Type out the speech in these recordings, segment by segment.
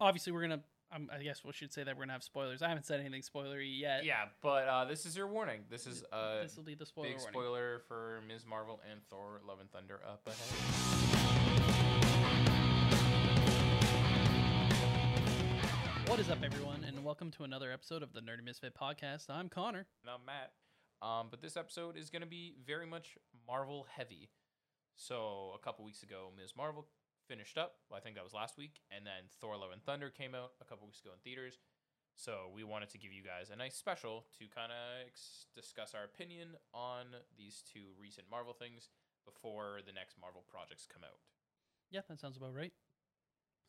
obviously we're gonna. Um, I guess we should say that we're gonna have spoilers. I haven't said anything spoilery yet. Yeah, but uh, this is your warning. This is a this will be the spoiler big warning. spoiler for Ms. Marvel and Thor: Love and Thunder up ahead. What is up, everyone, and welcome to another episode of the Nerdy Misfit Podcast. I'm Connor. And I'm Matt. Um, but this episode is going to be very much Marvel heavy. So a couple weeks ago, Ms. Marvel finished up. I think that was last week, and then Thor: Love and Thunder came out a couple weeks ago in theaters. So we wanted to give you guys a nice special to kind of ex- discuss our opinion on these two recent Marvel things before the next Marvel projects come out. Yeah, that sounds about right.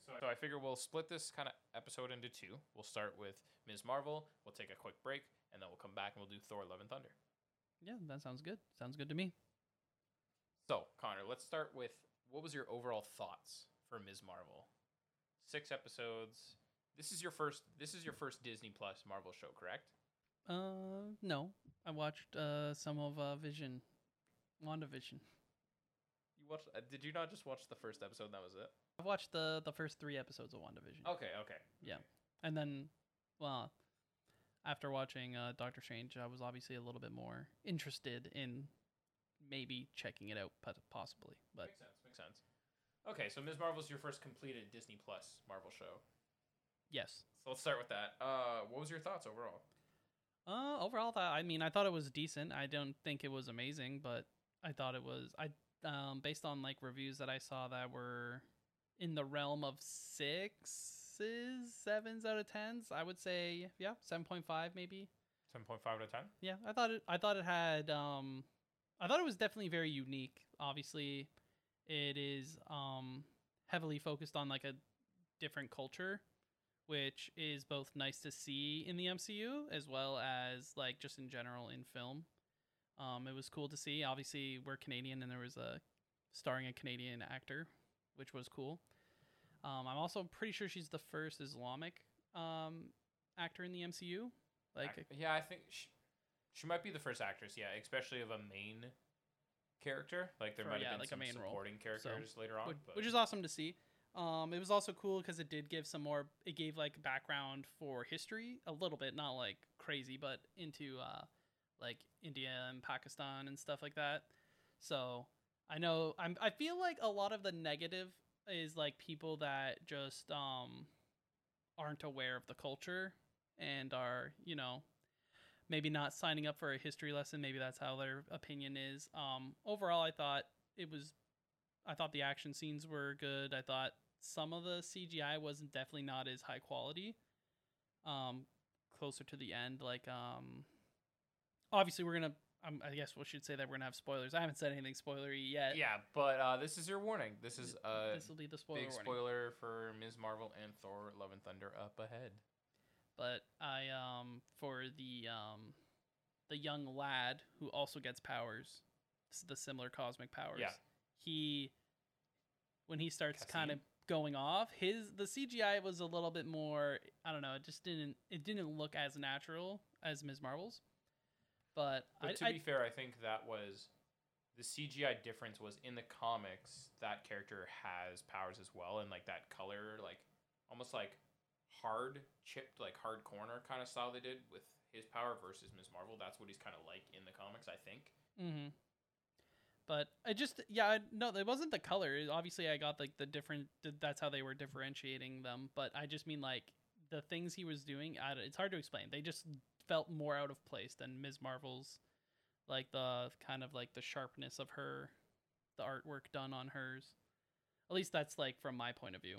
So, so I figure we'll split this kind of episode into two. We'll start with Ms. Marvel. We'll take a quick break, and then we'll come back and we'll do Thor: Love and Thunder. Yeah, that sounds good. Sounds good to me. So, Connor, let's start with what was your overall thoughts for Ms. Marvel? Six episodes. This is your first. This is your first Disney Plus Marvel show, correct? Uh, no, I watched uh some of uh Vision, WandaVision. You watched? Uh, did you not just watch the first episode? and That was it. I watched the the first three episodes of WandaVision, Okay. Okay. Yeah. and then, well, after watching uh Doctor Strange, I was obviously a little bit more interested in maybe checking it out, pot- possibly. But makes sense. Makes sense. Okay, so Ms. Marvel's your first completed Disney Plus Marvel show. yes, So let's start with that. Uh, what was your thoughts overall? Uh, overall, th- I mean, I thought it was decent. I don't think it was amazing, but I thought it was. I um, based on like reviews that I saw that were in the realm of sixes, sevens out of tens. I would say, yeah, seven point five maybe. Seven point five out of ten. Yeah, I thought it. I thought it had. Um, I thought it was definitely very unique. Obviously, it is um heavily focused on like a different culture, which is both nice to see in the MCU as well as like just in general in film. Um, it was cool to see. Obviously, we're Canadian, and there was a starring a Canadian actor, which was cool. Um, I'm also pretty sure she's the first Islamic um actor in the MCU. Like, yeah, I think she, she might be the first actress. Yeah, especially of a main character. Like there For- might yeah, have been like a some main role. supporting characters later on. which, but which is awesome to see. Um, it was also cool because it did give some more. It gave like background for history a little bit, not like crazy, but into uh, like India and Pakistan and stuff like that. So I know I'm. I feel like a lot of the negative is like people that just um aren't aware of the culture and are you know maybe not signing up for a history lesson. Maybe that's how their opinion is. Um, overall, I thought it was I thought the action scenes were good. I thought some of the CGI wasn't definitely not as high quality. Um, closer to the end, like um, obviously we're gonna. Um, I guess we should say that we're gonna have spoilers. I haven't said anything spoilery yet. yeah, but uh, this is your warning. This is a this will be the spoiler big warning. spoiler for Ms. Marvel and Thor: Love and Thunder up ahead. But I um for the um the young lad who also gets powers, the similar cosmic powers. Yeah. He when he starts kind of going off, his the CGI was a little bit more. I don't know. It just didn't. It didn't look as natural as Ms. Marvel's. But, But I, to I be fair, I think that was the CGI difference was in the comics. That character has powers as well, and like that color, like almost like hard chipped, like hard corner kind of style they did with his power versus Ms. Marvel. That's what he's kind of like in the comics, I think. Mm-hmm. But I just yeah I, no it wasn't the color. Obviously, I got like the different. That's how they were differentiating them. But I just mean like the things he was doing. I, it's hard to explain. They just felt more out of place than Ms. Marvel's. Like the kind of like the sharpness of her, the artwork done on hers. At least that's like from my point of view.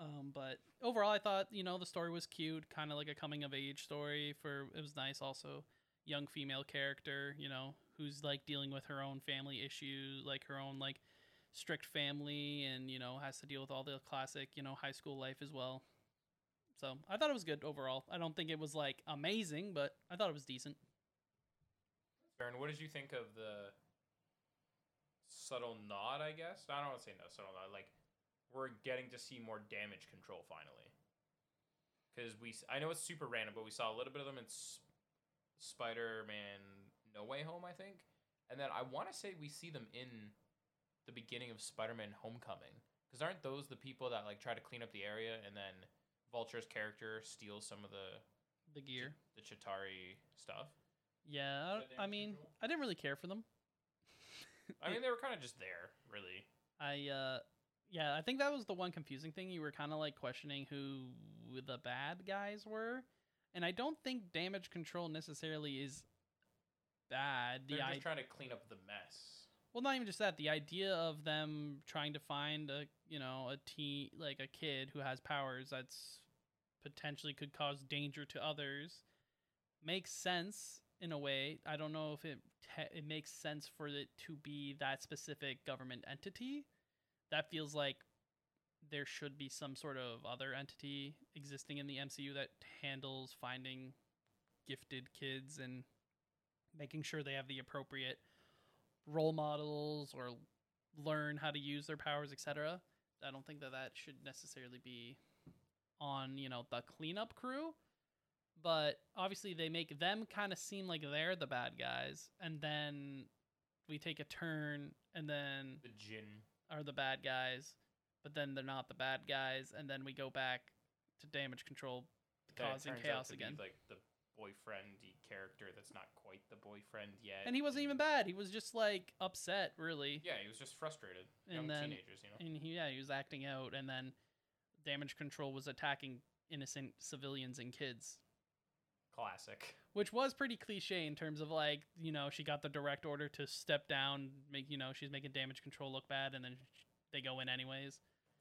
Um, but overall, I thought you know the story was cute, kind of like a coming of age story. For it was nice also young female character, you know, who's like dealing with her own family issues, like her own like strict family and, you know, has to deal with all the classic, you know, high school life as well. So, I thought it was good overall. I don't think it was like amazing, but I thought it was decent. Baron, what did you think of the subtle nod? I guess I don't want to say no subtle nod. Like we're getting to see more damage control finally. Because we, s- I know it's super random, but we saw a little bit of them in S- Spider-Man: No Way Home, I think, and then I want to say we see them in the beginning of Spider-Man: Homecoming. Because aren't those the people that like try to clean up the area and then Vulture's character steals some of the The gear. the Chitauri stuff? Yeah, I, I mean, control? I didn't really care for them. I mean, they were kind of just there, really. I uh yeah, I think that was the one confusing thing. You were kind of like questioning who the bad guys were, and I don't think damage control necessarily is bad. The They're I just trying to clean up the mess. well, not even just that. The idea of them trying to find a you know a teen like a kid who has powers that's potentially could cause danger to others makes sense in a way. I don't know if it te- it makes sense for it to be that specific government entity. That feels like there should be some sort of other entity existing in the MCU that handles finding gifted kids and making sure they have the appropriate role models or learn how to use their powers, etc. I don't think that that should necessarily be on, you know, the cleanup crew. But obviously they make them kind of seem like they're the bad guys and then we take a turn and then The Djinn. Are the bad guys, but then they're not the bad guys and then we go back to damage control causing chaos again. like the boyfriendy character that's not quite the boyfriend yet. And he wasn't even bad. He was just like upset, really. Yeah, he was just frustrated. And Young then- teenagers, you know. and he, yeah, he was acting out, and then damage control was attacking innocent civilians and kids, Classic. which was pretty cliche in terms of like you know she got the direct order to step down, make you know she's making damage control look bad, and then they go in anyways.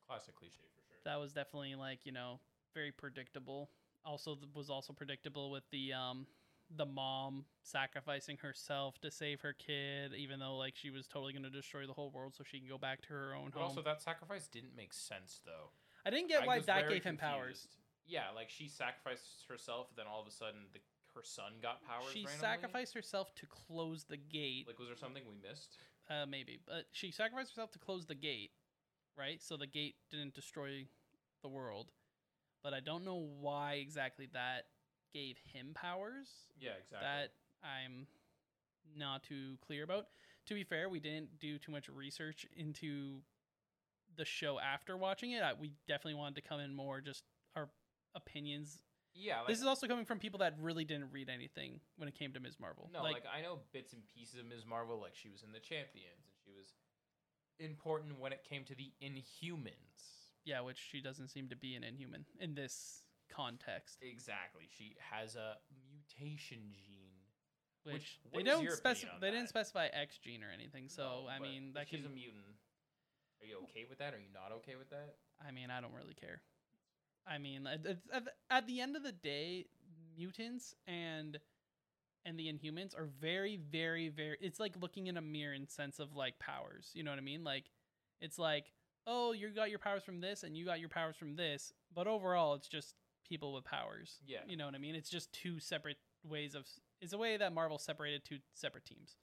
Classic cliche for sure. That was definitely like you know very predictable. Also was also predictable with the um the mom sacrificing herself to save her kid, even though like she was totally gonna destroy the whole world so she can go back to her own But home. also, that sacrifice didn't make sense though. I didn't get I why that gave him powers. Yeah, like she sacrificed herself, then all of a sudden the, her son got powers. She randomly? sacrificed herself to close the gate. Like, was there something we missed? Uh, maybe, but she sacrificed herself to close the gate, right? So the gate didn't destroy the world. But I don't know why exactly that gave him powers. Yeah, exactly. That I'm not too clear about. To be fair, we didn't do too much research into the show after watching it. I, we definitely wanted to come in more just opinions. yeah, like, this is also coming from people that really didn't read anything when it came to Ms. Marvel. no, like, I know bits and pieces of Ms. Marvel. Like she was in the Champions, and she was important when it came to the Inhumans. Yeah, which she doesn't seem to be an inhuman in this context. Exactly. She has a mutation gene. Which, Which- they don't specify. They didn't specify X gene or anything. So No, I mean, that she's could. a mutant. Are you okay with that? Are you not okay with that? I mean, I don't really care. I mean, at, at- at, the- end of the day, mutants and and the Inhumans are very, very, very. It's like looking in a mirror in sense of like powers. You know what I mean? Like, it's like, oh, you got your powers from this, and you got your powers from this, but overall, it's just people with powers. Yeah. You know what I mean? It's just two separate ways of. It's a way that Marvel separated two separate teams,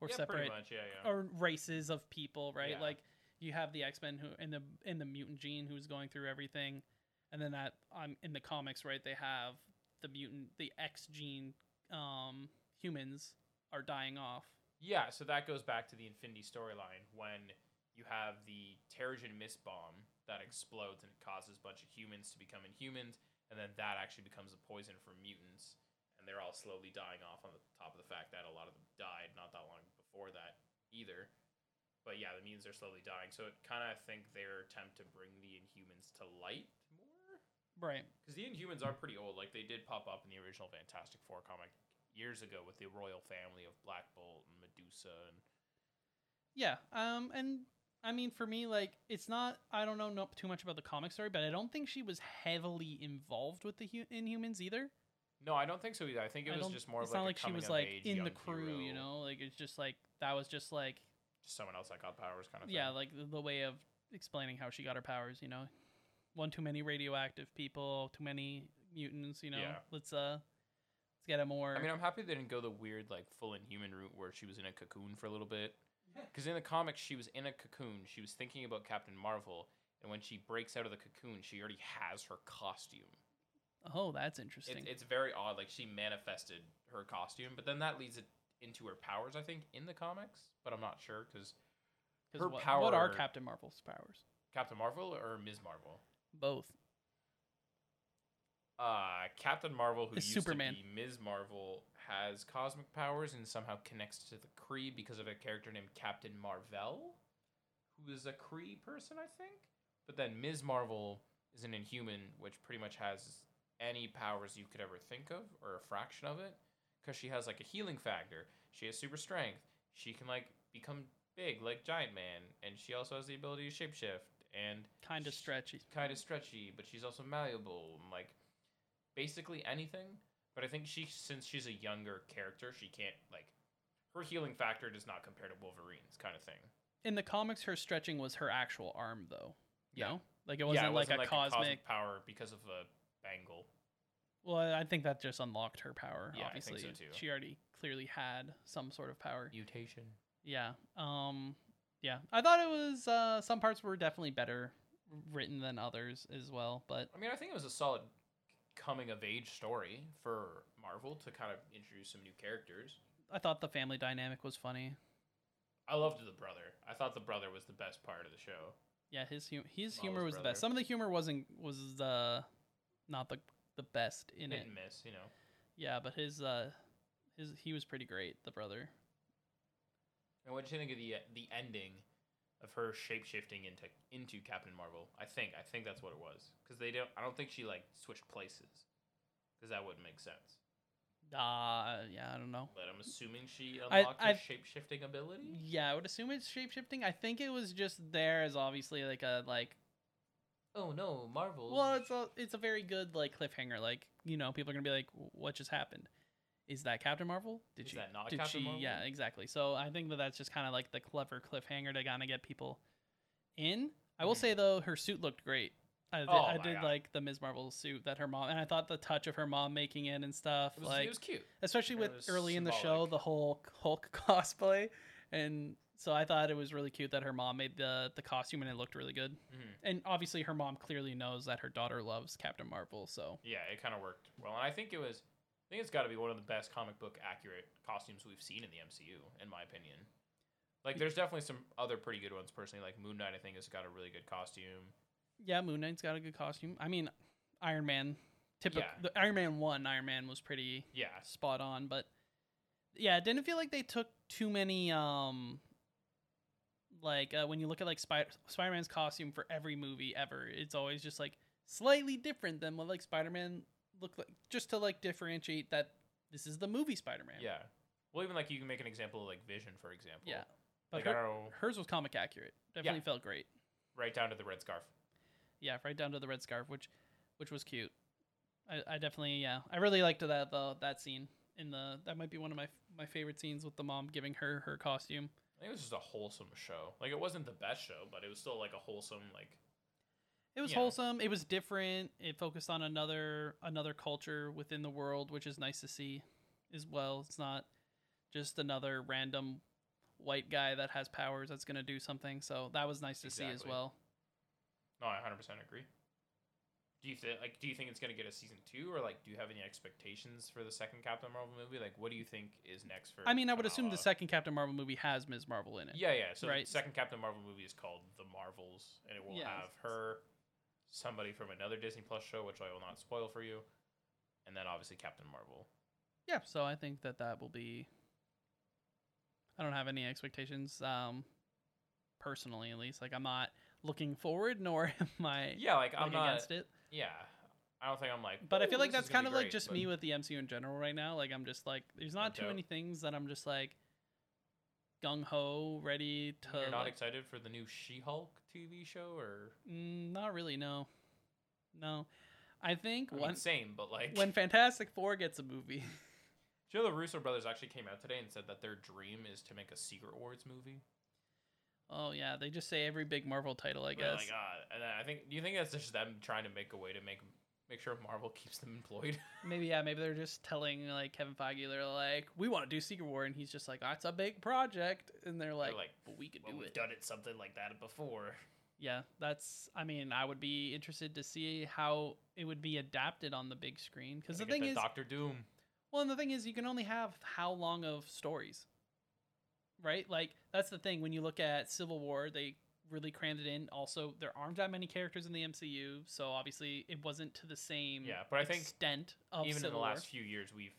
or yeah, separate much. Yeah, yeah. or races of people, right? Like you have the X Men who in the in the mutant gene who's going through everything, and then that um in the comics, right? They have the mutant, the X gene um humans are dying off. Yeah, so that goes back to the Infinity storyline when you have the Terrigen mist bomb that explodes and it causes a bunch of humans to become inhumans, and then that actually becomes a poison for mutants, and they're all slowly dying off on the top of the fact that a lot of them died not that long before that either. But yeah, the mutants are slowly dying, so it kind of I think their attempt to bring the Inhumans to light Right. because the Inhumans are pretty old. Like they did pop up in the original Fantastic Four comic years ago with the royal family of Black Bolt and Medusa and Yeah. Um. And I mean, for me, like, it's not. I don't know no, too much about the comic story, but I don't think she was heavily involved with the hu- Inhumans either. No, I don't think so either. I think it I was just more It's of like not a like she was like age in the crew, you know. Like it's just like that was just like just someone else that got powers kind of yeah, like the, the way of explaining how she got her powers. You know, one too many radioactive people, too many mutants. You know, Yeah. let's uh, let's get a more. I mean, I'm happy they didn't go the weird like full Inhuman route where she was in a cocoon for a little bit. Because in the comics, she was in a cocoon. She was thinking about Captain Marvel, and when she breaks out of the cocoon, she already has her costume. oh, that's interesting. It, it's very odd. Like she manifested her costume, but then that leads it into her powers. I think in the comics, but I'm not sure because her what, power. What are Captain Marvel's powers? Captain Marvel or Ms. Marvel? Both. Uh, Captain Marvel, who It's used Superman. to be Ms. Marvel, has cosmic powers and somehow connects to the Kree because of a character named Captain Marvel, who is a Kree person, I think. But then Ms. Marvel is an Inhuman, which pretty much has any powers you could ever think of, or a fraction of it, because she has like a healing factor. She has super strength. She can like become big, like Giant Man, and she also has the ability to shapeshift and Kind of stretchy. kind of stretchy, but she's also malleable. and, Like basically anything. But I think she, since she's a younger character, she can't like her healing factor does not compare to Wolverine's kind of thing. In the comics, her stretching was her actual arm, though. Yeah. No? Like it wasn't, yeah, it like, wasn't a, cosmic... power because of a bangle. Well, I think that just unlocked her power. Yeah, I think obviously, so too. she already clearly had some sort of power. Mutation. Yeah. Um. Yeah. I thought it was. Uh. Some parts were definitely better written than others as well. But I mean, I think it was a solid coming of age story for Marvel to kind of introduce some new characters. I thought the family dynamic was funny. I loved the brother. I thought the brother was the best part of the show. Yeah. His hu- his Miles' humor was the best. Some of the humor wasn't was the not the the best in Hit it. miss, you know. Yeah. But his uh his he was pretty great. The brother. And what did you think of the the ending of her shape shifting into into Captain Marvel? I think I think that's what it was because they don't. I don't think she like switched places because that wouldn't make sense. Uh. Yeah. I don't know. But I'm assuming she unlocked I- her shape shifting ability. Yeah, I would assume it's shapeshifting. I think it was just there as obviously like a like Oh no, Marvel. well, it's a it's a very good like cliffhanger. Like you know, people are gonna be like, "What just happened? Is that Captain Marvel? Did Is she? that not did Captain she? Marvel? Yeah, exactly. So I think that that's just kind of like the clever cliffhanger to kind of get people in. I will Mhm. say though, her suit looked great. I did, Oh I did God. like the Ms. Marvel suit that her mom, and I thought the touch of her mom making it and stuff, it was, like it was cute. especially with early in the show the whole Hulk cosplay, and so I thought it was really cute that her mom made the the costume and it looked really good. Mhm. And obviously, her mom clearly knows that her daughter loves Captain Marvel, so Yeah, it kind of worked well, and I think it was. I think it's got to be one of the best comic book accurate costumes we've seen in the MCU, in my opinion. Like, there's definitely some other pretty good ones. Personally, like Moon Knight, I think has got a really good costume. yeah, Moon Knight's got a good costume. I mean, Iron Man, typical. Yeah. The Iron Man one, Iron Man was pretty Yeah, spot on, but yeah, it didn't feel like they took too many um like uh, when you look at like Spider Spider Man's costume for every movie ever, it's always just like slightly different than what like Spider Man looked like, just to like differentiate that this is the movie Spider Man. yeah. Well, even like you can make an example of like Vision, for example. yeah. But Like, I her- don't hers was comic accurate. Definitely felt great. right down to the red scarf. Yeah, right down to the red scarf, which which was cute. I, I definitely yeah, I really liked that the that scene in the that might be one of my my favorite scenes with the mom giving her her costume. I think it was just a wholesome show. Like, it wasn't the best show, but it was still like a wholesome, like, It was Yeah. wholesome. It was different. It focused on another another culture within the world, which is nice to see as well. It's not just another random white guy that has powers that's going to do something. So that was nice to see as well. no, I 100% agree. Do you think like do you think it's gonna get a season two or like do you have any expectations for the second Captain Marvel movie? Like, what do you think is next for? I mean, I would assume the second Captain Marvel movie has Ms. Marvel in it. Yeah, yeah. So Right. the second Captain Marvel movie is called The Marvels, and it will Yeah. have her, somebody from another Disney Plus show, which I will not spoil for you, and then obviously Captain Marvel. Yeah, so I think that that will be. I don't have any expectations, um, personally at least. Like I'm not looking forward, nor am I Yeah, like I'm not. against it. Yeah, I don't think I'm like. But I feel like that's kind of like just but- me with the MCU in general right now. Like I'm just like, there's not Burnt too out. many things that I'm just like gung ho, ready to. You're not like- excited for the new She-Hulk TV show, or Mm, not really. No, no. I think I mean, when same, but like when Fantastic Four gets a movie, Do you know the Russo brothers actually came out today and said that their dream is to make a Secret Wars movie? oh yeah, they just say every big Marvel title. I guess. Oh my god! And I think, do you think that's just them trying to make a way to make make sure Marvel keeps them employed? Maybe yeah, maybe they're just telling like Kevin Feige, they're like, we want to do Secret War, and he's just like, ah, that's a big project, and they're like, like, but we could well, do we've it. done it something like that before. Yeah, that's. I mean, I would be interested to see how it would be adapted on the big screen because the thing is, Doctor Doom. well, and the thing is, you can only have how long of stories, right? Like that's the thing when you look at Civil War, they really crammed it in. Also, there aren't that many characters in the MCU, so obviously it wasn't to the same Yeah, but I think extent of even in the War. last few years we've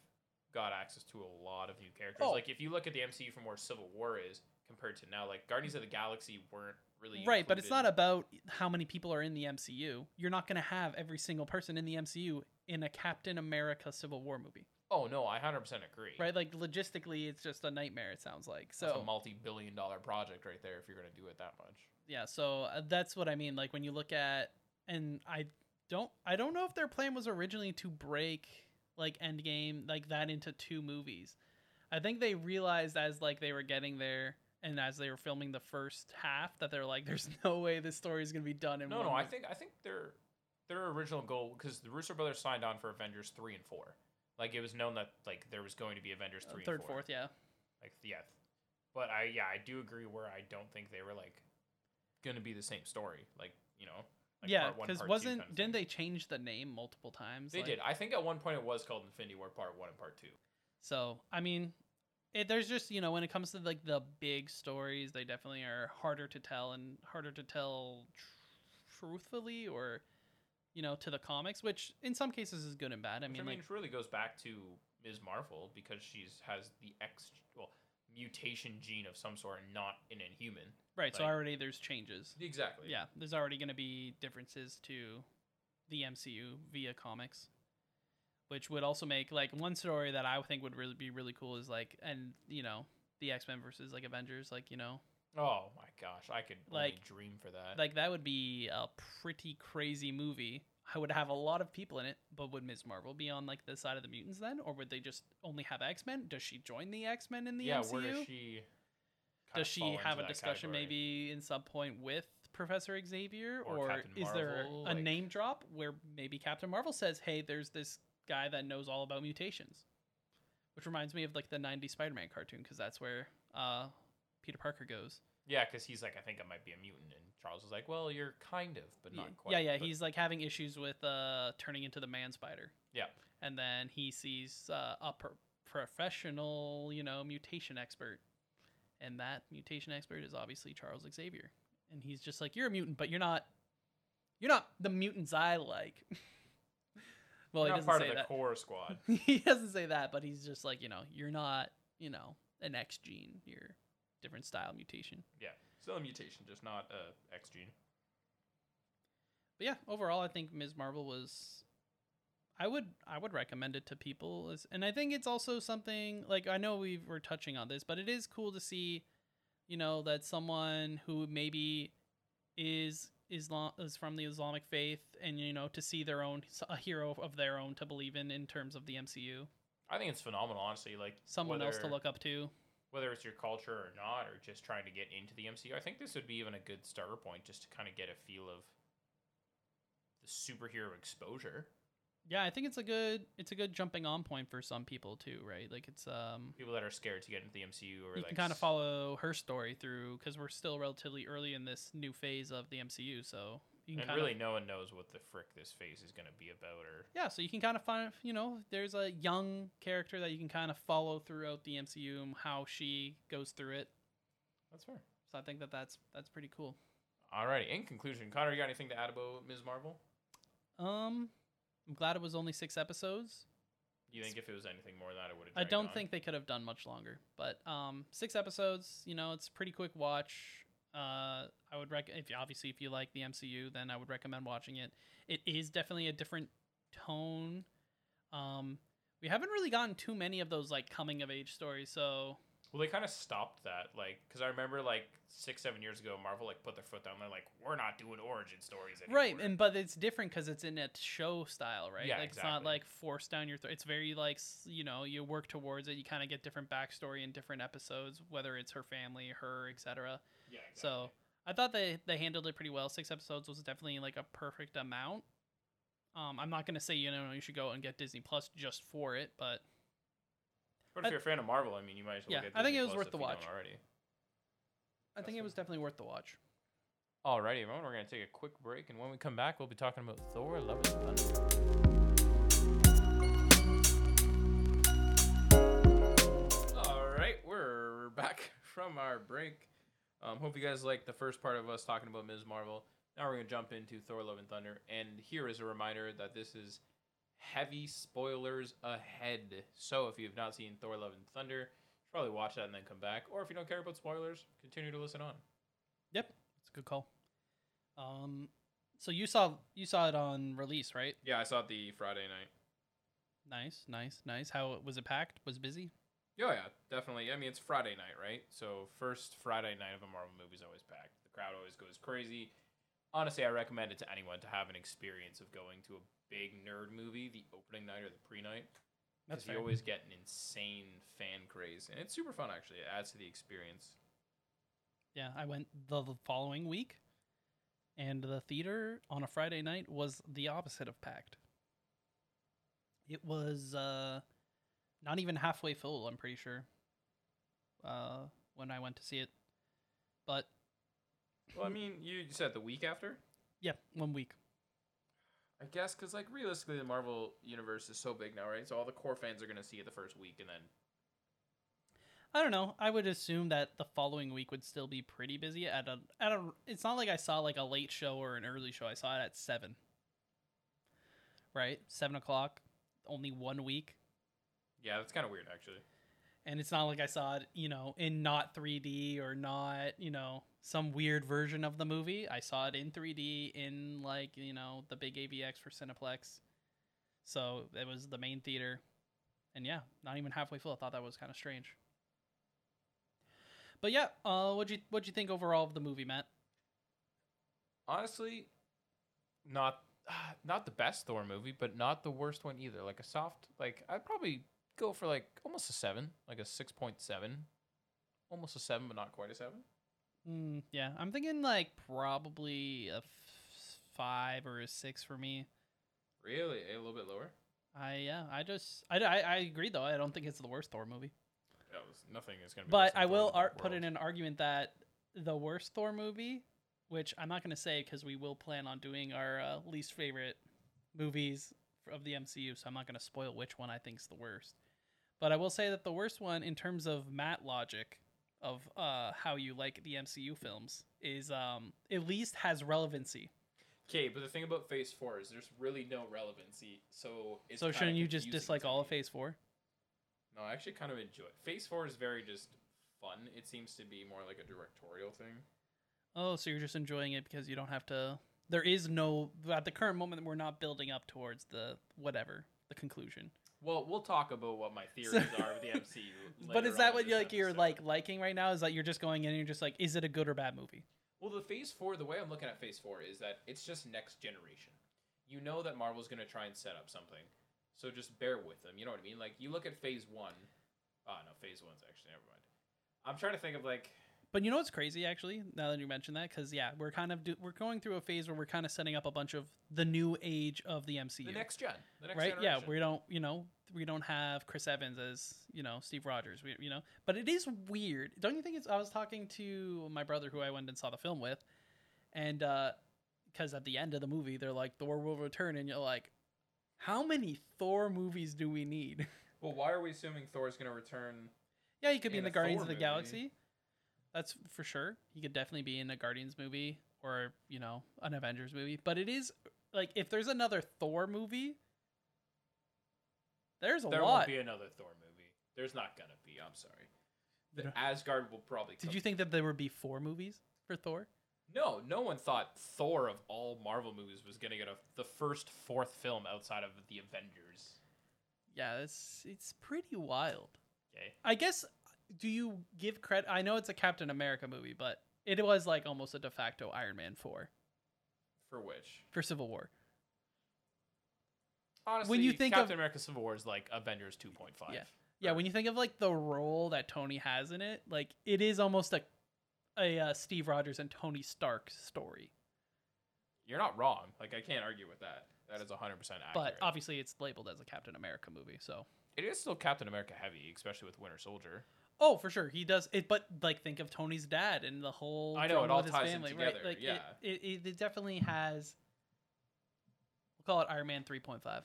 got access to a lot of new characters. Oh. Like if you look at the MCU from where Civil War is compared to now, like Guardians of the Galaxy weren't really Right, but it's not about how many people are in the MCU. You're not going to have every single person in the MCU in a Captain America Civil War movie, Oh no, I hundred percent agree. right? Like logistically, it's just a nightmare. It sounds like That's so. a multi-billion dollar project right there if you're gonna do it that much. Yeah, so uh, that's what I mean. Like when you look at, and I don't, I don't know if their plan was originally to break like Endgame like that into two movies. I think they realized as like they were getting there. And as they were filming the first half, that they're like, "There's no way this story is gonna be done in No, one no, I think I think their their original goal because the Russo brothers signed on for Avengers three and four. Like it was known that like there was going to be Avengers Uh, three, third, and four. fourth, yeah. Like yeah, but I yeah I do agree where I don't think they were like gonna be the same story. Like you know. Like yeah, because wasn't kind of didn't they change the name multiple times? They Like, did. I think at one point it was called Infinity War Part One and Part Two. So I mean, it, there's just you know when it comes to like the big stories, they definitely are harder to tell and harder to tell tr- truthfully or you know to the comics, which in some cases is good and bad. I Which, mean, like it really goes back to Ms. Marvel because she's has the X well mutation gene of some sort and not an inhuman. right. so like- already there's changes. Exactly. Yeah, there's already going to be differences to the MCU via comics, which would also make like one story that I think would really be really cool is like, and you know, the X Men versus like Avengers, like you know, Oh my gosh, I could only Like- dream for that. like that would be a pretty crazy movie. I would have a lot of people in it, but would Ms. Marvel be on like the side of the mutants then, or would they just only have X Men? Does she join the X Men in the yeah, MCU? where does she? does she have a discussion category? maybe in some point with Professor Xavier, Or or, is there a like- name drop where maybe Captain Marvel says, "Hey, there's this guy that knows all about mutations," which reminds me of like the '90s Spider-Man cartoon because that's where uh, Peter Parker goes. Yeah, because he's like, I think I might be a mutant, and Charles was like, Well, you're kind of, but not quite. yeah, yeah, but- he's like having issues with uh, turning into the Man Spider. Yeah. and then he sees uh, a pro- professional, you know, mutation expert, and that mutation expert is obviously Charles Xavier, and he's just like, "You're a mutant, but you're not, you're not the mutants I like." well, You're he not doesn't part say of the that. core squad. he doesn't say that, but he's just like, you know, you're not, you know, an X gene. You're different style mutation. yeah, still a mutation, just not a X gene. but yeah, overall, I think Ms. Marvel was. I would I would recommend it to people, as, and I think it's also something like I know we were touching on this, but it is cool to see, you know, that someone who maybe is Islam is from the Islamic faith, and you know, to see their own a hero of their own to believe in in terms of the MCU, I think it's phenomenal, honestly. Like someone else to look up to. Whether it's your culture or not, or just trying to get into the MCU. I think this would be even a good starter point just to kind of get a feel of the superhero exposure. Yeah, I think it's a good it's a good jumping on point for some people too, right? Like it's um People that are scared to get into the MCU or you like can kind of follow her story through because we're still relatively early in this new phase of the MCU, so you can And really, of no one knows what the frick this phase is going to be about, or yeah, so you can kind of find you know there's a young character that you can kind of follow throughout the MCU and how she goes through it. that's fair. So I think that that's that's pretty cool. Alrighty. In conclusion, Connor, you got anything to add about Ms. Marvel? Um, I'm glad it was only six episodes. You think if it was anything more than that, it would have? I don't think they could have done much longer, but um, six episodes. You know, it's a pretty quick watch. Uh, I would rec if you- obviously if you like the MCU, then I would recommend watching it. It is definitely a different tone. Um, we haven't really gotten too many of those like coming of age stories, so Well, they kind of stopped that, like, because I remember like six, seven years ago, Marvel like put their foot down. They're like, we're not doing origin stories anymore. right. And but it's different because it's in a show style, right? Yeah, like it's not like forced down your throat. It's very like you know you work towards it. You kind of get different backstory in different episodes, whether it's her family, her, etc. yeah, So I thought they they handled it pretty well. Six episodes was definitely like a perfect amount. Um, I'm not gonna say you know you should go and get Disney Plus just for it, but But if I- you're a fan of Marvel, I mean, you might as well Yeah, get I think it was Plus worth the watch. already. I That's think it was definitely worth the watch. Alrighty, everyone, we're gonna take a quick break, and when we come back, we'll be talking about Thor: Love and Thunder. All right, we're back from our break. Um, hope you guys like the first part of us talking about Ms. Marvel. Now we're gonna jump into Thor: Love and Thunder, and here is a reminder that this is heavy spoilers ahead. So if you have not seen Thor: Love and Thunder, you should probably watch that and then come back. Or if you don't care about spoilers, continue to listen on. Yep, it's a good call. Um, so you saw you saw it on release, right? Yeah, I saw it the Friday night. Nice, nice, nice. How was it packed? Was it busy? Oh yeah, definitely. I mean, it's Friday night, right? So first Friday night of a Marvel movie is always packed. The crowd always goes crazy. Honestly, I recommend it to anyone to have an experience of going to a big nerd movie the opening night or the pre-night. That's Because you always get an insane fan craze, and it's super fun. Actually, it adds to the experience. Yeah, I went the, the following week, and the theater on a Friday night was the opposite of packed. It was uh, not even halfway full. I'm pretty sure. Uh, when I went to see it, but Well, I mean, you said the week after. yeah, one week. I guess because like realistically, the Marvel universe is so big now, right? So all the core fans are gonna see it the first week, and then I don't know. I would assume that the following week would still be pretty busy. At a at a, it's not like I saw like a late show or an early show. I saw it at seven. Right, seven o'clock, only one week, yeah, that's kind of weird actually. and it's not like I saw it, you know, in not 3D or not, you know, some weird version of the movie. I saw it in 3D in like you know the big AVX for Cineplex, so it was the main theater, and yeah, not even halfway full. I thought that was kind of strange. But yeah, uh, what'd you what'd you think overall of the movie, Matt? honestly not not the best Thor movie, but not the worst one either. Like a soft, like I'd probably go for like almost a seven, like a six point seven, almost a seven, but not quite a seven. Mm, yeah, I'm thinking like probably a f- five or a six for me. Really, a little bit lower. I yeah, I just I, I, I agree though. I don't think it's the worst Thor movie. Yeah, nothing is gonna. be But I will ar- put in an argument that the worst Thor movie, which I'm not going to say because we will plan on doing our uh, least favorite movies of the MCU, so I'm not going to spoil which one I think is the worst. But I will say that the worst one, in terms of Matt logic of uh, how you like the MCU films, is um, at least has relevancy. Okay, but the thing about Phase Four is there's really no relevancy. So it's so shouldn't you just dislike all of. Phase Four? No, I actually kind of enjoy it. Phase Four is very just fun. It seems to be more like a directorial thing. Oh, so you're just enjoying it because you don't have to. There is no at the current moment we're not building up towards the whatever the conclusion. Well, we'll talk about what my theories are of the MCU. but is that what you like you're like liking right now? Is that you're just going in and you're just like, is it a good or bad movie? Well, the Phase Four, the way I'm looking at Phase Four is that it's just next generation. You know that Marvel's gonna try and set up something, so just bear with them. You know what I mean? Like you look at Phase One. Oh no, Phase One's actually never mind. I'm trying to think of like But you know what's crazy actually? Now that you mention that, because yeah, we're kind of do, we're going through a phase where we're kind of setting up a bunch of the new age of the MCU. the next gen, the next right? Yeah, we don't, you know, we don't have Chris Evans as, you know, Steve Rogers, we, you know. But it is weird. Don't you think it's I was talking to my brother who I went and saw the film with and uh cuz at the end of the movie they're like Thor will return and you're like how many Thor movies do we need? Well, why are we assuming Thor's gonna return? yeah, he could be in In the Guardians Thor of the movie. Galaxy. That's for sure. He could definitely be in a Guardians movie or, you know, an Avengers movie, but it is like if there's another Thor movie there's a there lot. won't be another Thor movie. There's not gonna be. I'm sorry. The uh, Asgard will probably. Did you think that there would be four movies for Thor? No, no one thought Thor of all Marvel movies was gonna get a, the first fourth film outside of the Avengers. Yeah, it's it's pretty wild. Okay. I guess do you give credit I know it's a Captain America movie, but it was like almost a de facto Iron Man 4 For which, for Civil War. Honestly, you think of- Captain America: Civil War is like Avengers 2.5. Yeah. Yeah, when you think of like the role that Tony has in it, like it is almost a a uh, Steve Rogers and Tony Stark story. You're not wrong. Like I can't argue with that. That is 100 percent accurate. But obviously it's labeled as a Captain America movie, so it is still Captain America heavy, especially with Winter Soldier. Oh, for sure, he does it. But like, think of Tony's dad and the whole. I know, it all ties family, right? together, Like, yeah. it, it, it, it definitely has. We'll call it Iron Man three point five.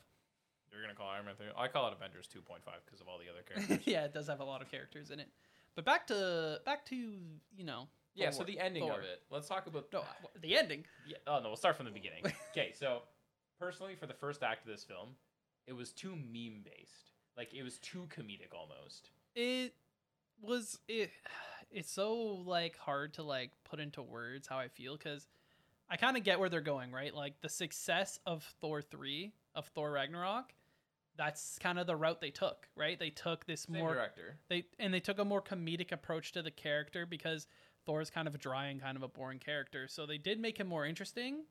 You're gonna call Iron Man 3. I call it Avengers 2.5 because of all the other characters. yeah, it does have a lot of characters in it. But back to back to you know Yeah, so the ending Thor. of it. Let's talk about No, uh, the ending. Yeah. Oh no, we'll start from the beginning. Okay, so personally, for the first act of this film, it was too meme based. Like it was too comedic almost. It was it. It's so like hard to like put into words how I feel because I kind of get where they're going, right? Like the success of Thor three of Thor Ragnarok. That's kind of the route they took, right? They took this Same more director. they and they took a more comedic approach to the character because Thor's kind of a dry and kind of a boring character. So they did make him more interesting.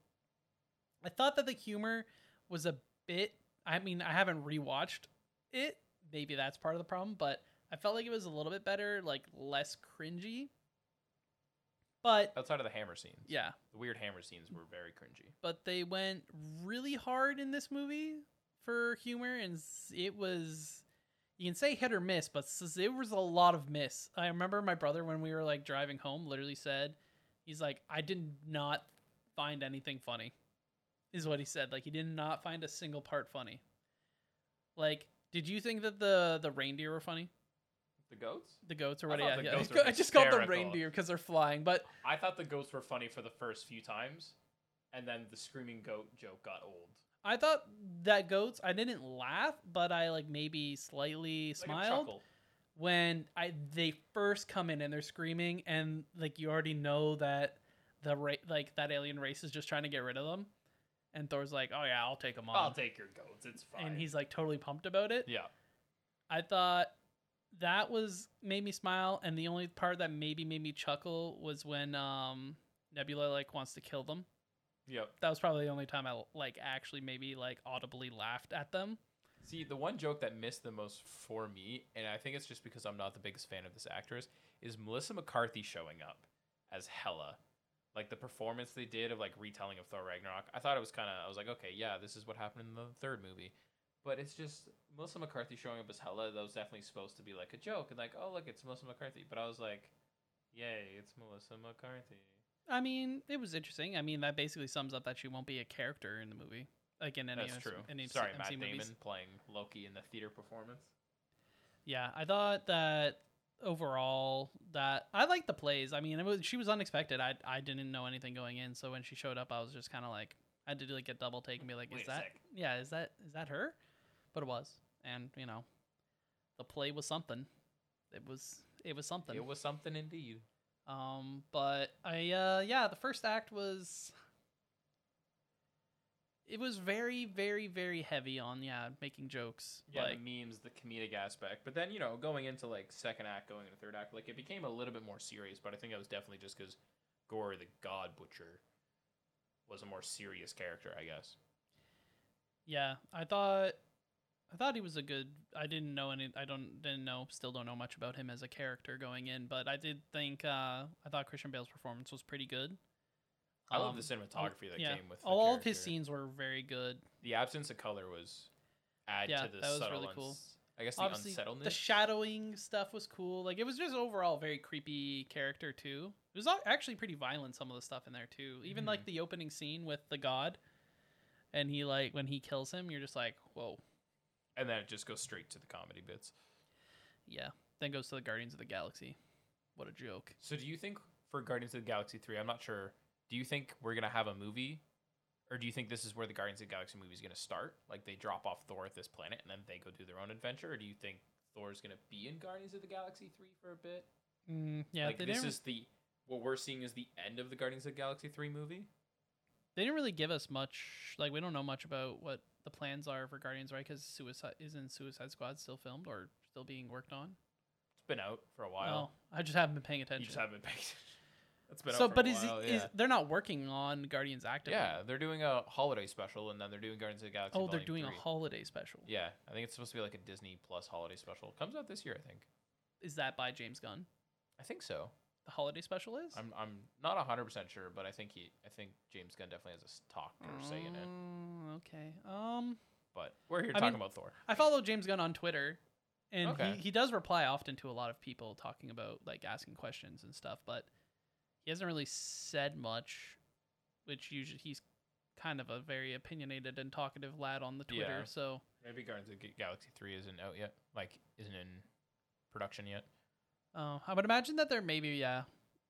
I thought that the humor was a bit I mean, I haven't rewatched it. Maybe that's part of the problem, but I felt like it was a little bit better, like less cringy. But Outside of the hammer scenes. yeah, The weird hammer scenes were very cringy. but they went really hard in this movie for humor and it was you can say hit or miss but it was a lot of miss i remember my brother when we were like driving home literally said he's like i did not find anything funny is what he said like he did not find a single part funny like did you think that the the reindeer were funny The goats? the goats or what yeah, yeah. i just called them reindeer because they're flying but I thought the goats were funny for the first few times, and then the screaming goat joke got old. I thought that goats. I didn't laugh, but I like maybe slightly smiled when I they first come in and they're screaming, and like you already know that the ra- like that alien race is just trying to get rid of them, and Thor's like, "Oh yeah, I'll take them on," I'll take your goats. It's fine. and he's like totally pumped about it. yeah. I thought that was made me smile, and the only part that maybe made me chuckle was when um Nebula like wants to kill them. Yep. That was probably the only time I like actually maybe like audibly laughed at them. See, the one joke that missed the most for me, and I think it's just because I'm not the biggest fan of this actress, is Melissa McCarthy showing up as Hela. Like the performance they did of like retelling of Thor Ragnarok, I thought it was kind of. I was like, okay, yeah, this is what happened in the third movie, but it's just Melissa McCarthy showing up as Hela. That was definitely supposed to be like a joke, and like, oh look, it's Melissa McCarthy. But I was like, yay, it's Melissa McCarthy. I mean, it was interesting. I mean, that basically sums up that she won't be a character in the movie. Like in any That's true. Any Sorry, MC Matt movies. Damon playing Loki in the theater performance. Yeah, I thought that overall that I liked the plays. I mean, it was she was unexpected. I I didn't know anything going in, so when she showed up, I was just kind of like I had to do like a double take and be like, Wait is that sec. yeah, is that is that her? But it was, and you know, the play was something. It was it was something. It was something indeed. Um, but I uh yeah, the first act was it was very very very heavy on yeah making jokes yeah, like the memes, the comedic aspect. But then, you know, going into like second act, going into third act, like it became a little bit more serious. But I think that was definitely just because Gorr the God Butcher was a more serious character, I guess. yeah I thought I thought he was a good I didn't know any I don't didn't know still don't know much about him as a character going in but I did think uh I thought Christian Bale's performance was pretty good. I love Um, the cinematography that yeah, came with all of his scenes were very good. The absence of color was add Yeah, to the that was subtle really cool. I guess the Obviously, unsettledness. the shadowing stuff was cool. Like it was just overall very creepy character too. It was actually pretty violent some of the stuff in there too. Even like the opening scene with the god, and he like when he kills him, you're just like, whoa, and then it just goes straight to the comedy bits. yeah. Then goes to the Guardians of the Galaxy. What a joke. So do you think for Guardians of the Galaxy 3, I'm not sure, do you think we're going to have a movie or do you think this is where the Guardians of the Galaxy movie is going to start? Like they drop off Thor at this planet and then they go do their own adventure or do you think Thor's going to be in Guardians of the Galaxy 3 for a bit? Mm, yeah, like this is the what we're seeing is the end of the Guardians of the Galaxy 3 movie? they didn't really give us much. Like we don't know much about what the plans are for Guardians, right? Because Suicide isn't Suicide Squad still filmed or still being worked on. It's been out for a Oh, while. I just haven't been paying you attention. just haven't been paying attention. It's been so, out for but a is, while, yeah. is they're not working on Guardians actively? Yeah, they're doing a holiday special and then they're doing Guardians of the Galaxy Oh, they're doing 3. a holiday special. Yeah, I think it's supposed to be like a Disney Plus holiday special. Comes out this year, I think. Is that by James Gunn? I think so. The holiday special is. I'm I'm not hundred percent sure, but I think he I think James Gunn definitely has a talk or say in it. Mm, Okay. Um, But we're here I talking mean- about Thor. I follow James Gunn on Twitter, and Okay. he, he does reply often to a lot of people talking about like asking questions and stuff, but he hasn't really said much, which usually he's kind of a very opinionated and talkative lad on the Twitter. Yeah. So Maybe Guardians of the Galaxy three isn't out yet, like isn't in production yet. Uh, I would imagine that they're maybe yeah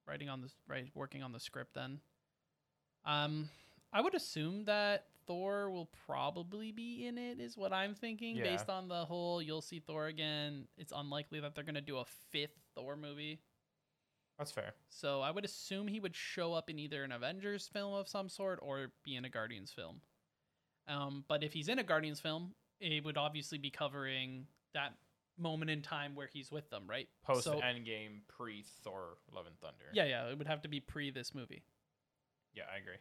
writing on this right working on the script then. Um I would assume that Thor will probably be in it is what I'm thinking Yeah. based on the whole you'll see Thor again. It's unlikely that they're going to do a fifth Thor movie. That's fair. So I would assume he would show up in either an Avengers film of some sort or be in a Guardians film. Um, but if he's in a Guardians film, it would obviously be covering that moment in time where he's with them, right? Post So- Endgame, pre Thor: Love and Thunder. Yeah, yeah, it would have to be pre this movie. Yeah, I agree.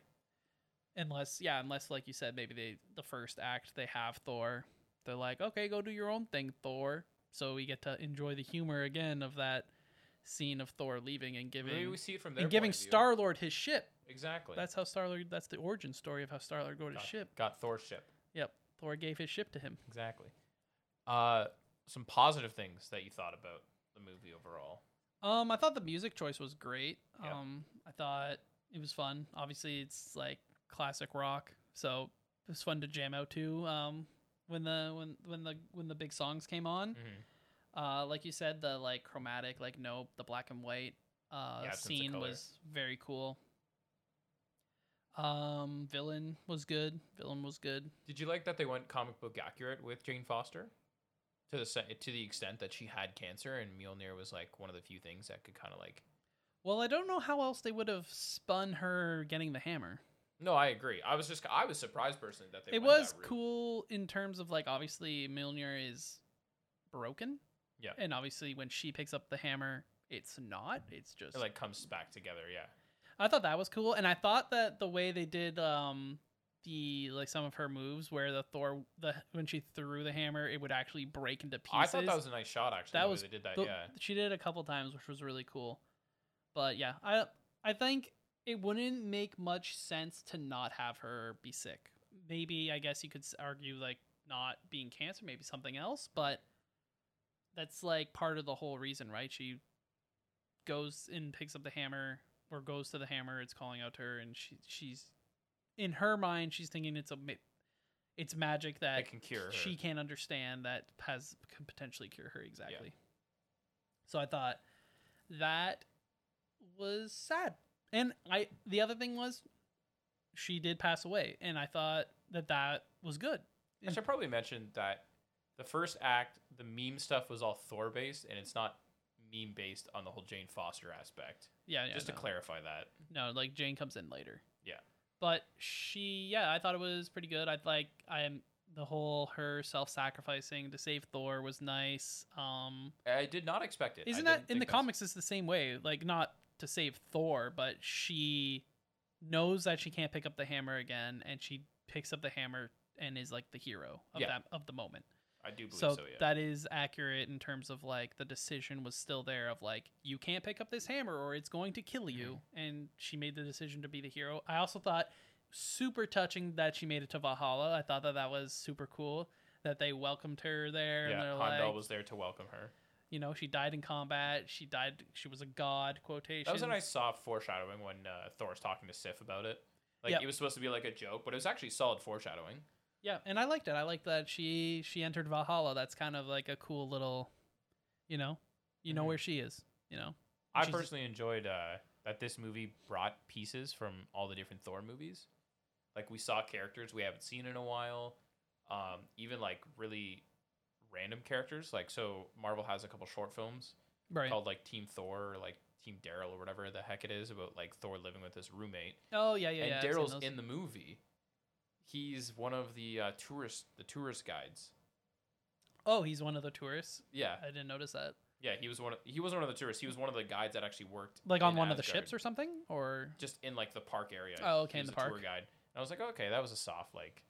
Unless, yeah, unless like you said, maybe they the first act they have Thor. They're like, okay, go do your own thing, Thor. So we get to enjoy the humor again of that scene of Thor leaving and giving Maybe we see it from their and giving. Star Lord his ship. Exactly. That's how Star Lord. That's the origin story of how Star Lord got his ship. got Thor's ship. Yep, Thor gave his ship to him. Exactly. Uh, some positive things that you thought about the movie overall. Um, I thought the music choice was great. Yeah. Um, I thought it was fun. Obviously, it's like classic rock, so it was fun to jam out to. Um, when the when when the when the big songs came on, Mm-hmm. uh, like you said, the like chromatic, like nope, the black and white uh Yeah, scene was very cool. Um, villain was good. Villain was good. Did you like that they went comic book accurate with Jane Foster? To the to the extent that she had cancer and Mjolnir was like one of the few things that could kind of like. Well, I don't know how else they would have spun her getting the hammer. No, I agree. I was just I was surprised personally that they. it was cool in terms of like obviously Mjolnir is broken. Yeah. And obviously when she picks up the hammer, it's not. It's just It like comes back together. Yeah. I thought that was cool, and I thought that the way they did um the like some of her moves where the Thor the when she threw the hammer, it would actually break into pieces. I thought that was a nice shot actually. That was they did that. the- yeah. she did it a couple times, which was really cool. But yeah, I I think it wouldn't make much sense to not have her be sick. Maybe I guess you could argue like not being cancer, maybe something else, but that's like part of the whole reason, right? She goes and picks up the hammer or goes to the hammer, it's calling out to her and she she's in her mind she's thinking it's a ma- it's magic that It can cure her. she can't understand that has can potentially cure her exactly. So I thought that was sad. And I the other thing was she did pass away and I thought that that was good. I should probably mention that the first act, the meme stuff was all Thor based, and it's not meme based on the whole Jane Foster aspect. Yeah, yeah. Just no. to clarify that. No, like Jane comes in later. But she yeah, I thought it was pretty good. I'd like I am the whole her self-sacrificing to save Thor was nice. Um I did not expect it. Isn't that in the comics? It's the same way. Like not to save Thor, but she knows that she can't pick up the hammer again, and she picks up the hammer and is like the hero of Yeah. that of the moment. I do believe So, so. yeah. that is accurate in terms of like the decision was still there of like you can't pick up this hammer or it's going to kill you, Mm-hmm. and she made the decision to be the hero. I also thought super touching that she made it to Valhalla. I thought that that was super cool that they welcomed her there. and yeah, they're Heimdall like, was there to welcome her. you know, she died in combat. She died. She was a god. Quotation. That was a nice soft foreshadowing when uh, Thor was talking to Sif about it. Like Yep. it was supposed to be like a joke, but it was actually solid foreshadowing. Yeah, and I liked it. I liked that she she entered Valhalla. That's kind of like a cool little, you know, you know Mhm. where she is. You know. I She's- personally enjoyed uh, that this movie brought pieces from all the different Thor movies. Like we saw characters we haven't seen in a while, um, even like really random characters. Like so, Marvel has a couple short films Right. called like Team Thor or like Team Daryl or whatever the heck it is about like Thor living with his roommate. Oh yeah, yeah, and yeah. Daryl's in the movie. He's one of the uh, tourist the tourist guides. Oh, he's one of the tourists. Yeah, I didn't notice that. yeah. He was one. Of, he was one of the tourists. He was one of the guides that actually worked Like on one of the ships or something, or just in like the park area. Oh, okay, in the a tour guide. And I was like, okay, that was a soft like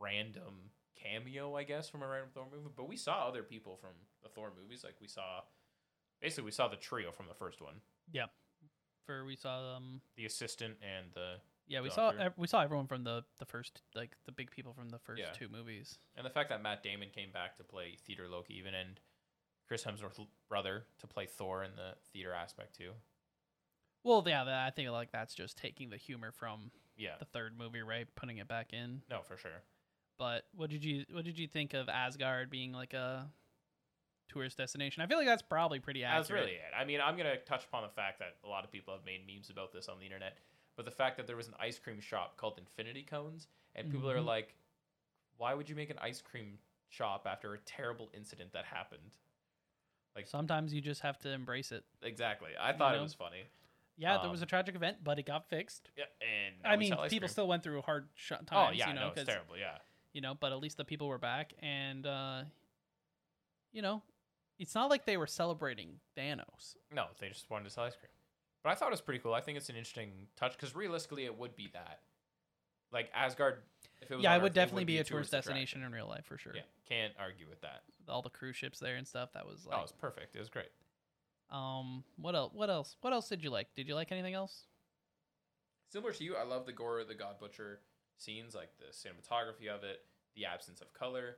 random cameo, I guess, from a random Thor movie. But we saw other people from the Thor movies. Like we saw, basically, we saw the trio from the first one, Yeah, for we saw um the assistant and the yeah we saw ev- we saw everyone from the the first like the big people from the first Yeah. two movies. and the fact that Matt Damon came back to play Theater Loki, even and Chris Hemsworth's brother to play Thor in the theater aspect too. Well, yeah, that, I think like that's just taking the humor from Yeah, the third movie, right? Putting it back in. no, for sure. But what did you what did you think of Asgard being like a tourist destination. I feel like that's probably pretty accurate. That's really it. I mean, I'm gonna touch upon the fact that a lot of people have made memes about this on the internet, but the fact that there was an ice cream shop called Infinity Cones, and people are Mhm. like, "Why would you make an ice cream shop after a terrible incident that happened?" Like Sometimes you just have to embrace it. exactly. I thought know? it was funny. Yeah, there was Um, a tragic event, but it got fixed. Yeah, and I mean, people cream. still went through hard sh- times. Oh yeah, you know, no, it's terrible. Yeah, you know, but at least the people were back, and uh, you know, it's not like they were celebrating Thanos. no, they just wanted to sell ice cream. But I thought it was pretty cool. I think it's an interesting touch because realistically, it would be that. Like Asgard, if it was Yeah, it would Earth, definitely be a tourist tourist destination in real life for sure. Yeah, can't argue with that. All the cruise ships there and stuff. That was oh, like, was perfect. It was great. um, what else? What else? What else did you like? Did you like anything else? Similar to you, I love the gore, of the God Butcher scenes, like the cinematography of it, the absence of color.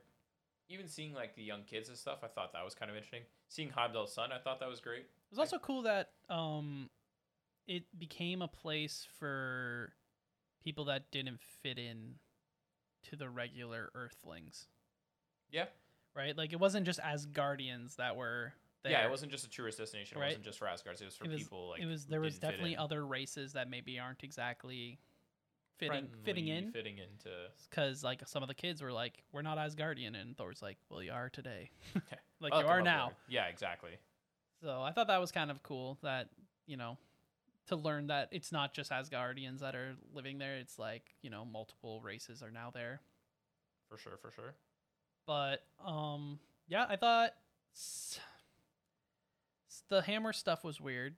Even seeing like the young kids and stuff, I thought that was kind of interesting. Seeing Heimdall's son, I thought that was great. It was also cool that um, it became a place for people that didn't fit in to the regular Earthlings, Yeah, right? Like it wasn't just Asgardians that were there. yeah. It wasn't just a tourist destination. It Right. wasn't just for Asgards. It was for It was- people like it was there was definitely other races that maybe aren't exactly fitting fitting in fitting into. because like some of the kids were like we're not Asgardian and Thor's like well you are today like you are now Yeah, exactly. so I thought that was kind of cool that you know to learn that it's not just Asgardians that are living there it's like you know multiple races are now there For sure, for sure. but um yeah I thought s- the hammer stuff was weird